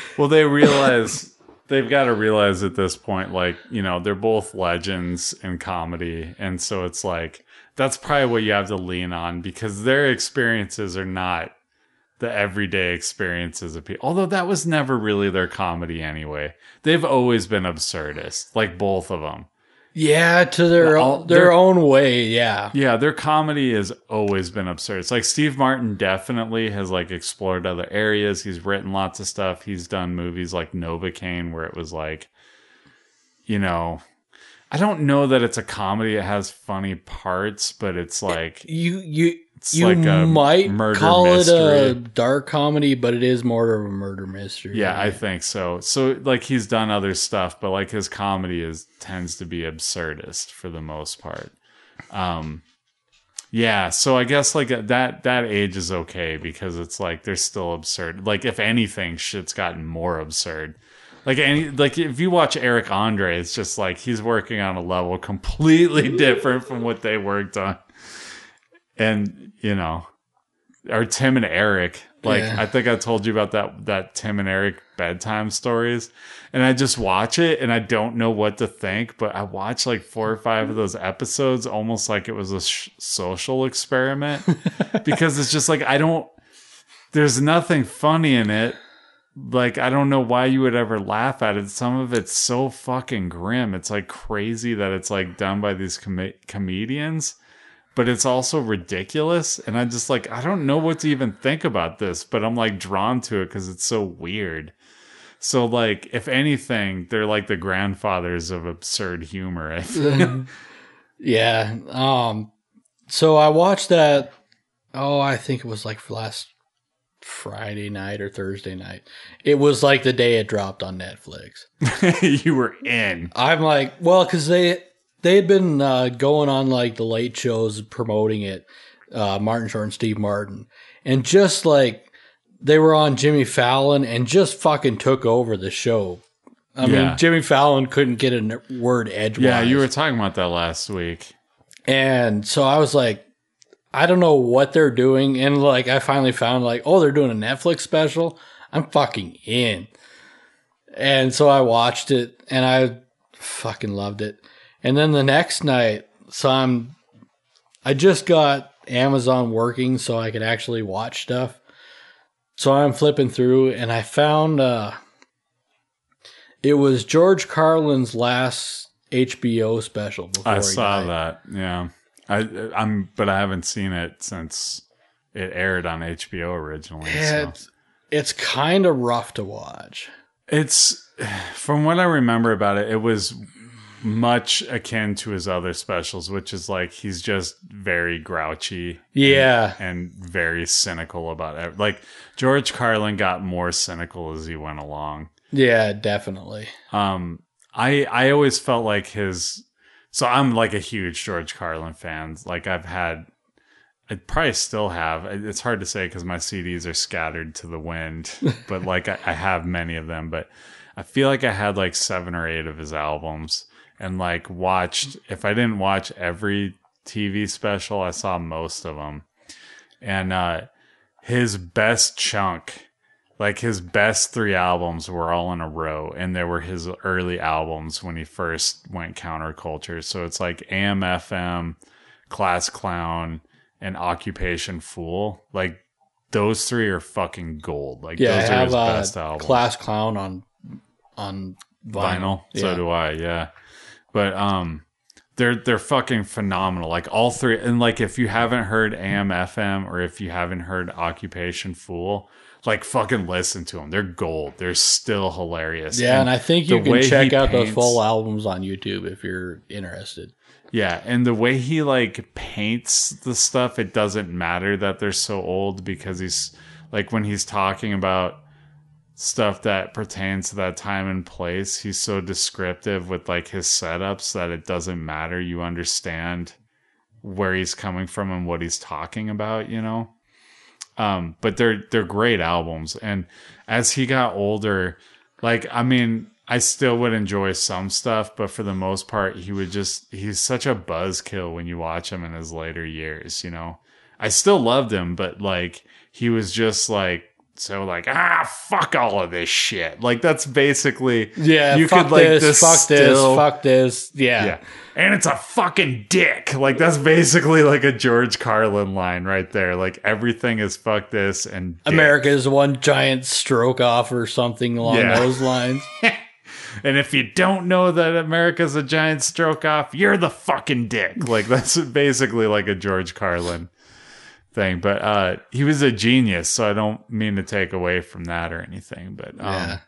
well, they realize they've got to realize at this point, like, you know, they're both legends in comedy. And so it's like, that's probably what you have to lean on because their experiences are not the everyday experiences of people. Although that was never really their comedy anyway. They've always been absurdist, like both of them. Yeah, to their All- own, their they're- own way. Yeah. Yeah, their comedy has always been absurd. It's like Steve Martin definitely has like explored other areas. He's written lots of stuff. He's done movies like Novocaine where it was like, you know, I don't know that it's a comedy. It has funny parts, but it's like You you It's you like a might murder call mystery. it a dark comedy, but it is more of a murder mystery. Yeah, I think so. So like he's done other stuff, but like his comedy is tends to be absurdist for the most part. Um yeah, so I guess like that that age is okay because it's like they're still absurd. Like if anything, shit's gotten more absurd. Like any like if you watch Eric Andre, it's just like he's working on a level completely different from what they worked on. And you know, or Tim and Eric. Like Yeah. I think I told you about that that Tim and Eric bedtime stories, and I just watch it and I don't know what to think. But I watch like four or five of those episodes, almost like it was a sh- social experiment, because it's just like I don't. There's nothing funny in it. Like I don't know why you would ever laugh at it. Some of it's so fucking grim. It's like crazy that it's like done by these com- comedians but it's also ridiculous and i just like i don't know what to even think about this but i'm like drawn to it because it's so weird so like if anything they're like the grandfathers of absurd humor I think. Yeah. Um. So I watched that. Oh, I think it was like last Friday night or Thursday night. It was like the day it dropped on Netflix. you were in I'm like, well, because they they had been uh, going on like the late shows promoting it, uh, Martin Short and Steve Martin, and just like they were on Jimmy Fallon and just fucking took over the show. I Yeah. mean, Jimmy Fallon couldn't get a word edgewise. yeah you were talking about that last week And so I was like, I don't know what they're doing. And like, I finally found like, oh, they're doing a Netflix special. I'm fucking in. And so I watched it and I fucking loved it. And then the next night, so I'm, I just got Amazon working so I could actually watch stuff. So I'm flipping through and I found, uh, it was George Carlin's last HBO special before i saw that yeah i i'm but i haven't seen it since it aired on hbo originally so. It's it's kind of rough to watch. It's from what I remember about it, it was much akin to his other specials, which is like he's just very grouchy Yeah, and very cynical about it. Like George Carlin got more cynical as he went along. yeah, definitely. Um, I I always felt like his. So I'm like a huge George Carlin fan. Like I've had, I probably still have. It's hard to say because my CDs are scattered to the wind, but like I, I have many of them. But I feel like I had like seven or eight of his albums, and like watched. If I didn't watch every TV special, I saw most of them. And uh, his best chunk like his best three albums were all in a row and they were his early albums when he first went counterculture so it's like amfm class clown and occupation fool like those three are fucking gold like Yeah, I those are have his uh, best albums Class Clown on on vinyl. vinyl. So Yeah. do I, yeah. But um they're they're fucking phenomenal. Like all three and like if you haven't heard AM FM or if you haven't heard Occupation Foole, like fucking listen to them. They're gold. They're still hilarious. Yeah, and I think you can check out those paints- full albums on YouTube if you're interested. Yeah, and the way he like paints the stuff, it doesn't matter that they're so old because he's like when he's talking about stuff that pertains to that time and place, he's so descriptive with like his setups that it doesn't matter. You understand where he's coming from and what he's talking about, you know? Um, but they're they're great albums. And as he got older, like I mean, I still would enjoy some stuff, but for the most part, he would just he's such a buzzkill when you watch him in his later years, you know. I still loved him, but like he was just like so like ah fuck all of this shit. Like that's basically Yeah, you fuck could like this, fuck this, fuck this. Yeah. yeah. And it's a fucking dick. Like that's basically like a George Carlin line right there. Like everything is fuck this and dick. America is one giant stroke off or something along Yeah. those lines. And if you don't know that America's a giant stroke off, you're the fucking dick. Like that's basically like a George Carlin thing. But uh he was a genius, so I don't mean to take away from that or anything. But um Yeah.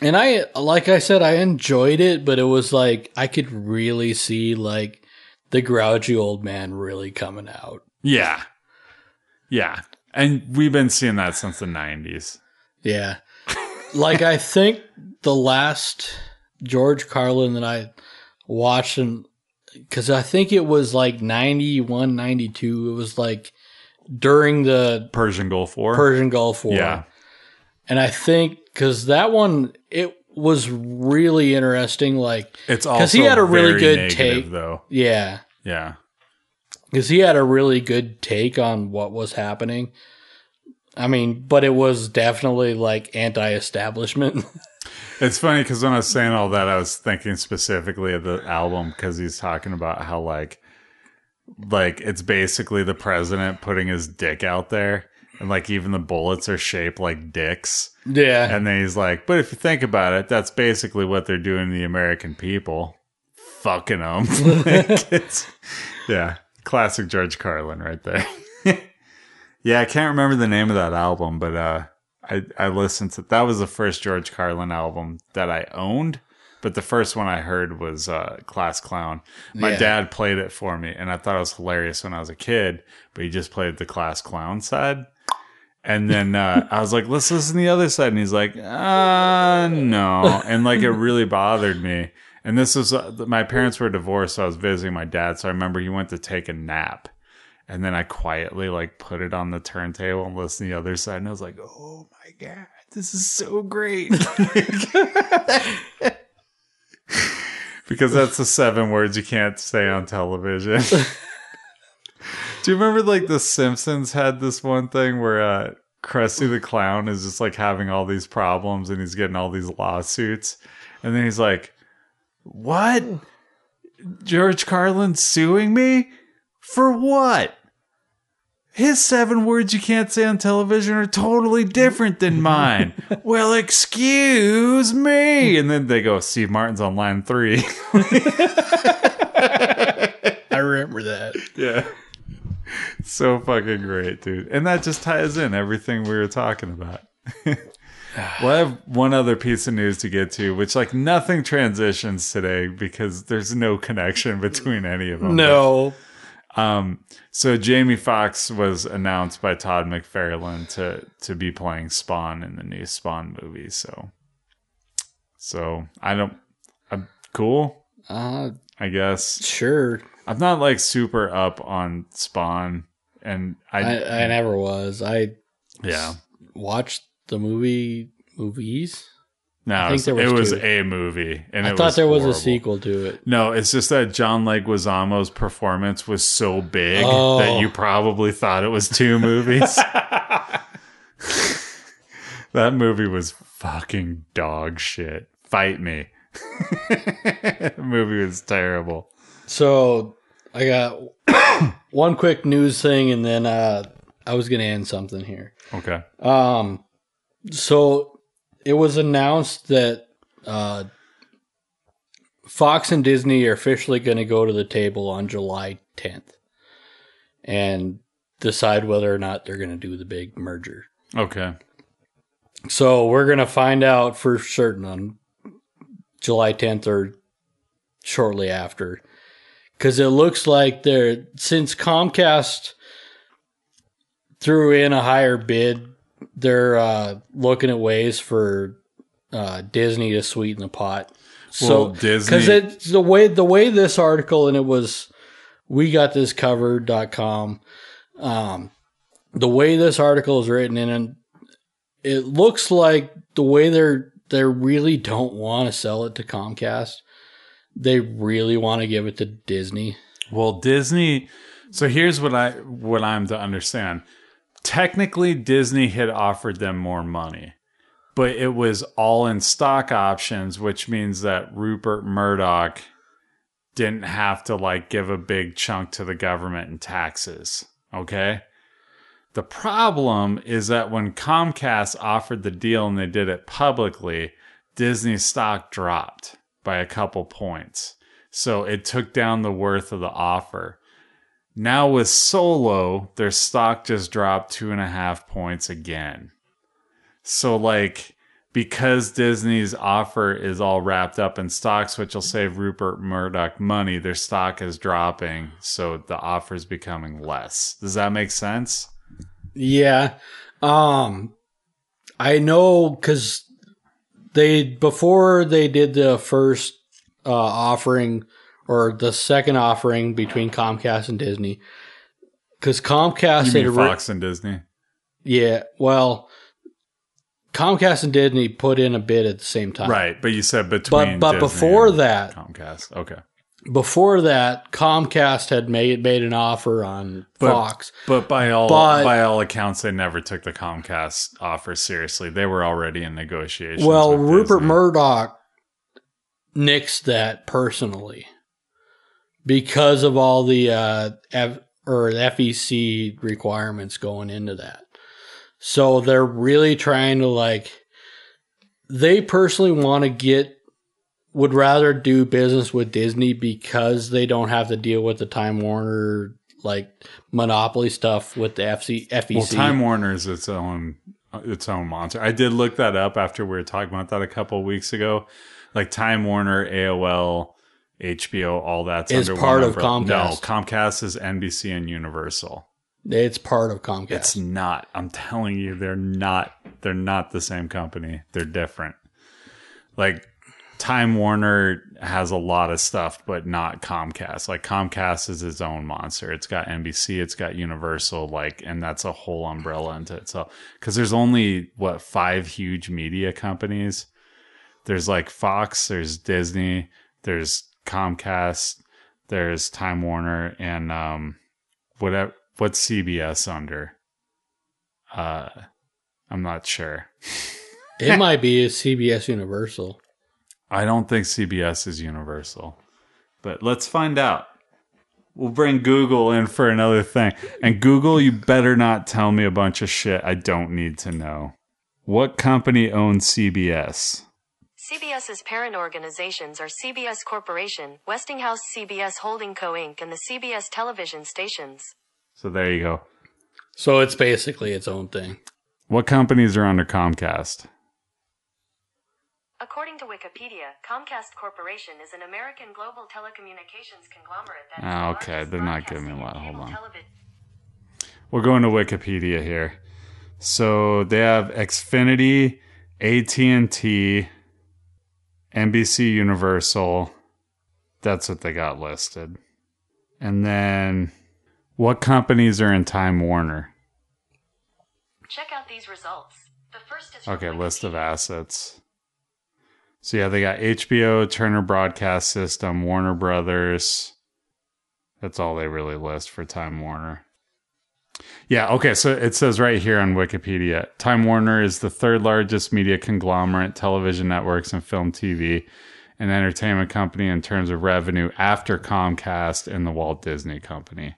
And I, like I said, I enjoyed it, but it was like I could really see like the grouchy old man really coming out. Yeah. Yeah. And we've been seeing that since the 90s. Yeah. like I think the last George Carlin that I watched and cuz I think it was like 91 92 it was like during the Persian Gulf War. Persian Gulf War. Yeah. And I think cuz that one it was really interesting like It's also he had a really good negative, take. though. yeah, Yeah. cuz he had a really good take on what was happening. I mean, but it was definitely like anti-establishment. It's funny because when I was saying all that, I was thinking specifically of the album because he's talking about how like, like it's basically the president putting his dick out there, and like even the bullets are shaped like dicks. yeah. And then he's like, but if you think about it, that's basically what they're doing to the American people, fucking them. Like, yeah, classic George Carlin right there. yeah, I can't remember the name of that album, but uh, I I listened to that was the first George Carlin album that I owned. But the first one I heard was uh, Class Clown. My Yeah. dad played it for me, and I thought it was hilarious when I was a kid. But he just played the Class Clown side. And then uh, I was like, let's listen to the other side. And he's like, uh, no. And like, it really bothered me. And this was, uh, my parents were divorced. So I was visiting my dad. So I remember he went to take a nap. And then I quietly like put it on the turntable and listened to the other side. And I was like, oh my God, this is so great. because that's the seven words you can't say on television. Do you remember like The Simpsons had this one thing where uh Krusty the Clown is just like having all these problems and he's getting all these lawsuits. And then he's like, What? George Carlin suing me? For what? His seven words you can't say on television are totally different than mine. well, excuse me. And then they go, Steve Martin's on line three. I remember that. Yeah. So fucking great, dude. And that just ties in everything we were talking about. well, I have one other piece of news to get to, which like nothing transitions today because there's no connection between any of them. No. Um, so Jamie Foxx was announced by Todd McFarlane to to be playing Spawn in the new Spawn movie. So, so I don't. I'm cool. Uh, I guess sure. I'm not like super up on Spawn, and I, I, I never was. I yeah. watched the movie movies. No, I it think was, was it was a movie, and I thought there was horrible. a sequel to it. No, it's just that John Leguizamo's performance was so big Oh. that you probably thought it was two movies. that movie was fucking dog shit. Fight me. the movie was terrible. So I got one quick news thing, and then uh, I was going to end something here. Okay. Um, so it was announced that uh, Fox and Disney are officially going to go to the table on July 10th and decide whether or not they're going to do the big merger. Okay. So we're going to find out for certain on July 10th or shortly after. Because it looks like they're, since Comcast threw in a higher bid, they're uh, looking at ways for uh, Disney to sweeten the pot. Well, So, Disney- because it's the way the way this article and it was wegotthiscovered.com um the way this article is written in and it looks like the way they're they really don't want to sell it to Comcast. They really want to give it to Disney. Well, Disney. So here's what I what I'm to understand. Technically, Disney had offered them more money, but it was all in stock options, which means that Rupert Murdoch didn't have to like give a big chunk to the government in taxes. Okay. The problem is that when Comcast offered the deal and they did it publicly, Disney stock dropped by a couple points. So it took down the worth of the offer. Now with Solo, their stock just dropped two and a half points again. So like because Disney's offer is all wrapped up in stocks, which will save Rupert Murdoch money, their stock is dropping, so the offer is becoming less. Does that make sense? Yeah. Um I know cuz they before they did the first uh offering or the second offering between Comcast and Disney cuz Comcast You mean had Fox and Disney? yeah, well Comcast and Disney put in a bid at the same time. Right, but you said between But but Disney before that, Comcast. Okay. before that Comcast had made made an offer on But- Fox. But by all But- by all accounts, they never took the Comcast offer seriously. They were already in negotiations. Well, Rupert Disney. Murdoch nixed that personally because of all the uh, F- or FEC requirements going into that. So they're really trying to like. They personally want to get would rather do business with Disney because they don't have to deal with the Time Warner like monopoly stuff with the FC, FEC. Well, Time Warner is its own its own monster. I did look that up after we were talking about that a couple weeks ago. Like Time Warner, AOL, HBO, all that's Is under part of umbrella. No, Comcast. Comcast is NBC and Universal. it's part of Comcast. It's not. I'm telling you, they're not. They're not the same company. They're different. Like Time Warner has a lot of stuff, but not Comcast. Like Comcast is its own monster. It's got NBC, it's got Universal, like, and that's a whole umbrella into itself. Because there's only what five huge media companies. There's like Fox, there's Disney, there's Comcast, there's Time Warner, and um, whatever. What's CBS under? Uh, I'm not sure. It might be a CBS Universal. I don't think CBS is universal, but let's find out. We'll bring Google in for another thing. And Google, you better not tell me a bunch of shit I don't need to know. What company owns CBS? CBS's parent organizations are CBS Corporation, Westinghouse CBS Holding Co. Inc., and the CBS television stations. So there you go. So it's basically its own thing. What companies are under Comcast? According to Wikipedia, Comcast Corporation is an American global telecommunications conglomerate that is Ah, the okay, they're not giving me a lot. Hold on. televi- We're going to Wikipedia here. So they have Xfinity, AT&T, NBC Universal. That's what they got listed. And then what companies are in Time Warner? Check out these results. The first is Okay, list of assets. So yeah, they got HBO, Turner Broadcast System, Warner Brothers. That's all they really list for Time Warner. Yeah, okay, so it says right here on Wikipedia, Time Warner is the third largest media conglomerate, television networks and film TV and entertainment company in terms of revenue after Comcast and the Walt Disney Company.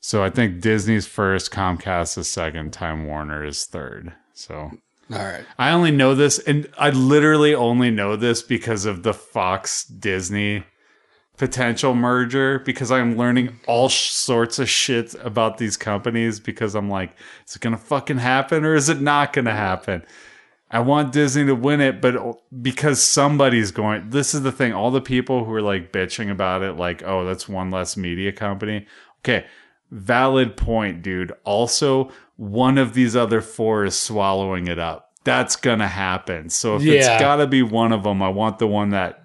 So I think Disney's first, Comcast is second, Time Warner is third. So All right. I only know this, and I literally only know this because of the Fox Disney potential merger. Because I'm learning all sh- sorts of shit about these companies. Because I'm like, is it gonna fucking happen or is it not gonna happen? I want Disney to win it, but because somebody's going, this is the thing. All the people who are like bitching about it, like, oh, that's one less media company. Okay, valid point, dude. Also, one of these other four is swallowing it up. That's gonna happen. So if Yeah. it's gotta be one of them, I want the one that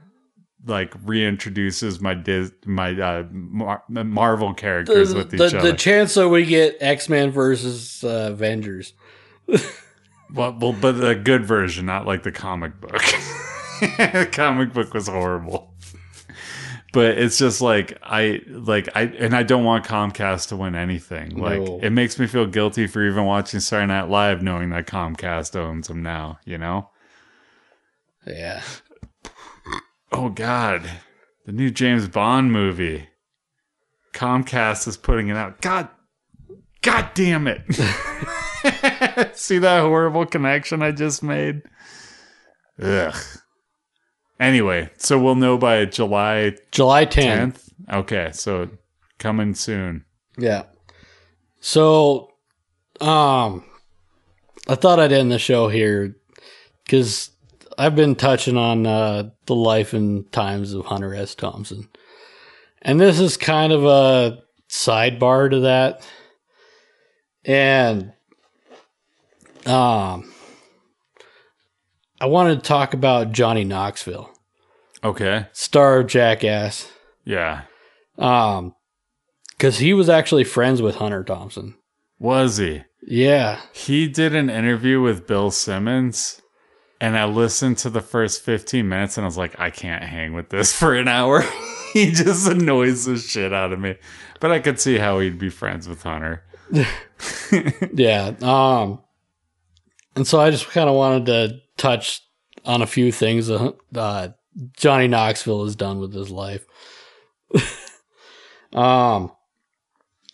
like reintroduces my Dis- my uh, Mar- Marvel characters The, with each the, other. the chance that we get X Men versus uh, Avengers. Well, well, but the good version, not like the comic book. the comic book was horrible. But it's just like I like I and I don't want Comcast to win anything. Like No. it makes me feel guilty for even watching Saturday Night Live, knowing that Comcast owns them now. You know? Yeah. Oh God, the new James Bond movie. Comcast is putting it out. God, God damn it! See that horrible connection I just made? Ugh. Anyway, so we'll know by July July 10th. 10th. Okay, so coming soon. Yeah. So, um, I thought I'd end the show here because I've been touching on uh, the life and times of Hunter S. Thompson, and this is kind of a sidebar to that. And um, I wanted to talk about Johnny Knoxville, Okay. star of Jackass, Yeah. um, because he was actually friends with Hunter Thompson. Was he? Yeah, He did an interview with Bill Simmons, and I listened to the first 15 minutes and I was like, I can't hang with this for an hour. he just annoys the shit out of me. But I could see how he'd be friends with Hunter. yeah. Um, and so I just kind of wanted to touch on a few things that uh, Johnny Knoxville has done with his life. um,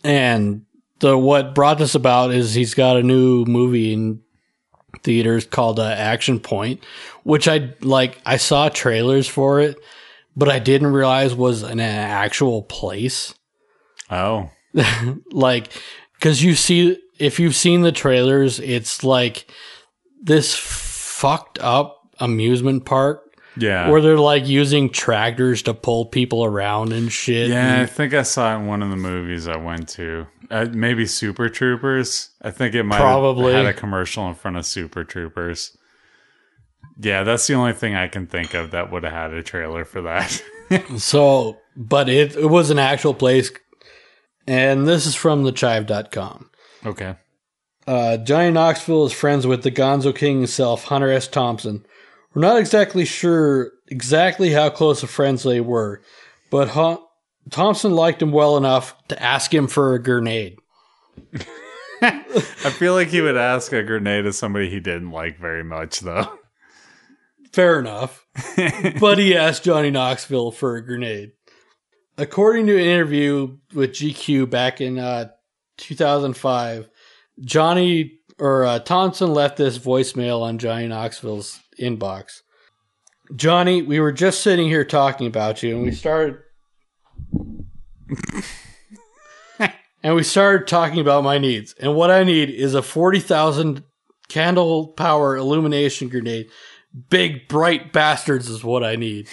and the what brought this about is he's got a new movie in theaters called uh, Action Point, which I like. I saw trailers for it, but I didn't realize was an actual place Oh, like because you see if you've seen the trailers it's like this fucked up amusement park yeah. where they're like using tractors to pull people around and shit Yeah, I think I saw it in one of the movies I went to. Uh, maybe Super Troopers. I think it might Probably. have had a commercial in front of Super Troopers. Yeah, that's the only thing I can think of that would have had a trailer for that. so but it, it was an actual place and this is from thechive.com okay. Uh, Johnny Knoxville is friends with the Gonzo King himself, Hunter S. Thompson. We're not exactly sure exactly how close of friends they were, but Hun- Thompson liked him well enough to ask him for a grenade. I feel like he would ask a grenade of somebody he didn't like very much, though. Fair enough. but he asked Johnny Knoxville for a grenade. According to an interview with GQ back in uh, 2005, Johnny or uh, Thompson left this voicemail on Johnny Knoxville's inbox. Johnny, we were just sitting here talking about you, and we started. And we started talking about my needs. And what I need is a 40,000 candle power illumination grenade Big bright bastards is what I need.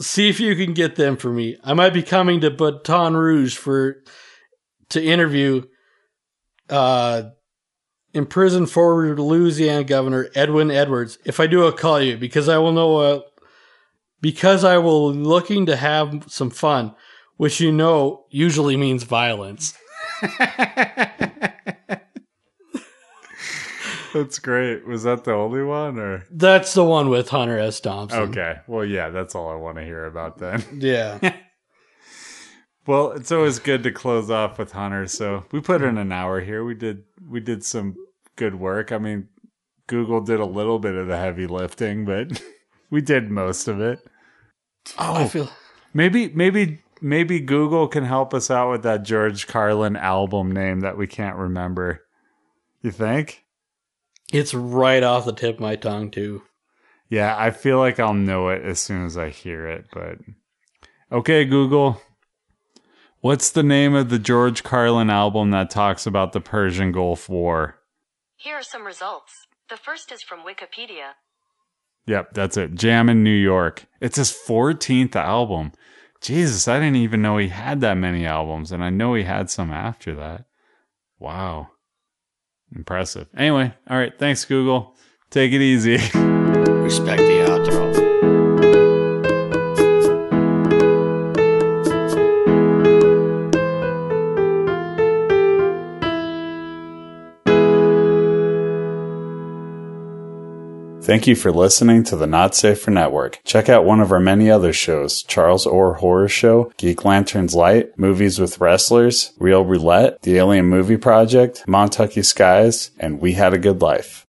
See if you can get them for me. I might be coming to Baton Rouge for to interview uh imprisoned former Louisiana Governor Edwin Edwards. If I do, I'll call you because I will know uh, because I will looking to have some fun, which you know usually means violence. That's great. Was that the only one, or That's the one with Hunter S. Thompson. okay? Well, yeah, that's all I want to hear about then. Yeah. Well, it's always good to close off with Hunter. So we put in an hour here. We did we did some good work. I mean, Google did a little bit of the heavy lifting, but we did most of it. Oh. I feel Maybe maybe maybe Google can help us out with that George Carlin album name that we can't remember. You think? it's right off the tip of my tongue too. Yeah, I feel like I'll know it as soon as I hear it, but okay, Google. What's the name of the George Carlin album that talks about the Persian Gulf War? Here are some results. The first is from Wikipedia. Yep, that's it. Jammin' in New York. It's his 14th album. Jesus, I didn't even know he had that many albums, and I know he had some after that. Wow. Impressive. Anyway, all right. Thanks, Google. Take it easy. Respect the outro. Thank you for listening to the Not Safer Network. Check out one of our many other shows Charles Orr Horror Show, Geek Lanterns Light, Movies with Wrestlers, Real Roulette, The Alien Movie Project, Montucky Skies, and We Had a Good Life.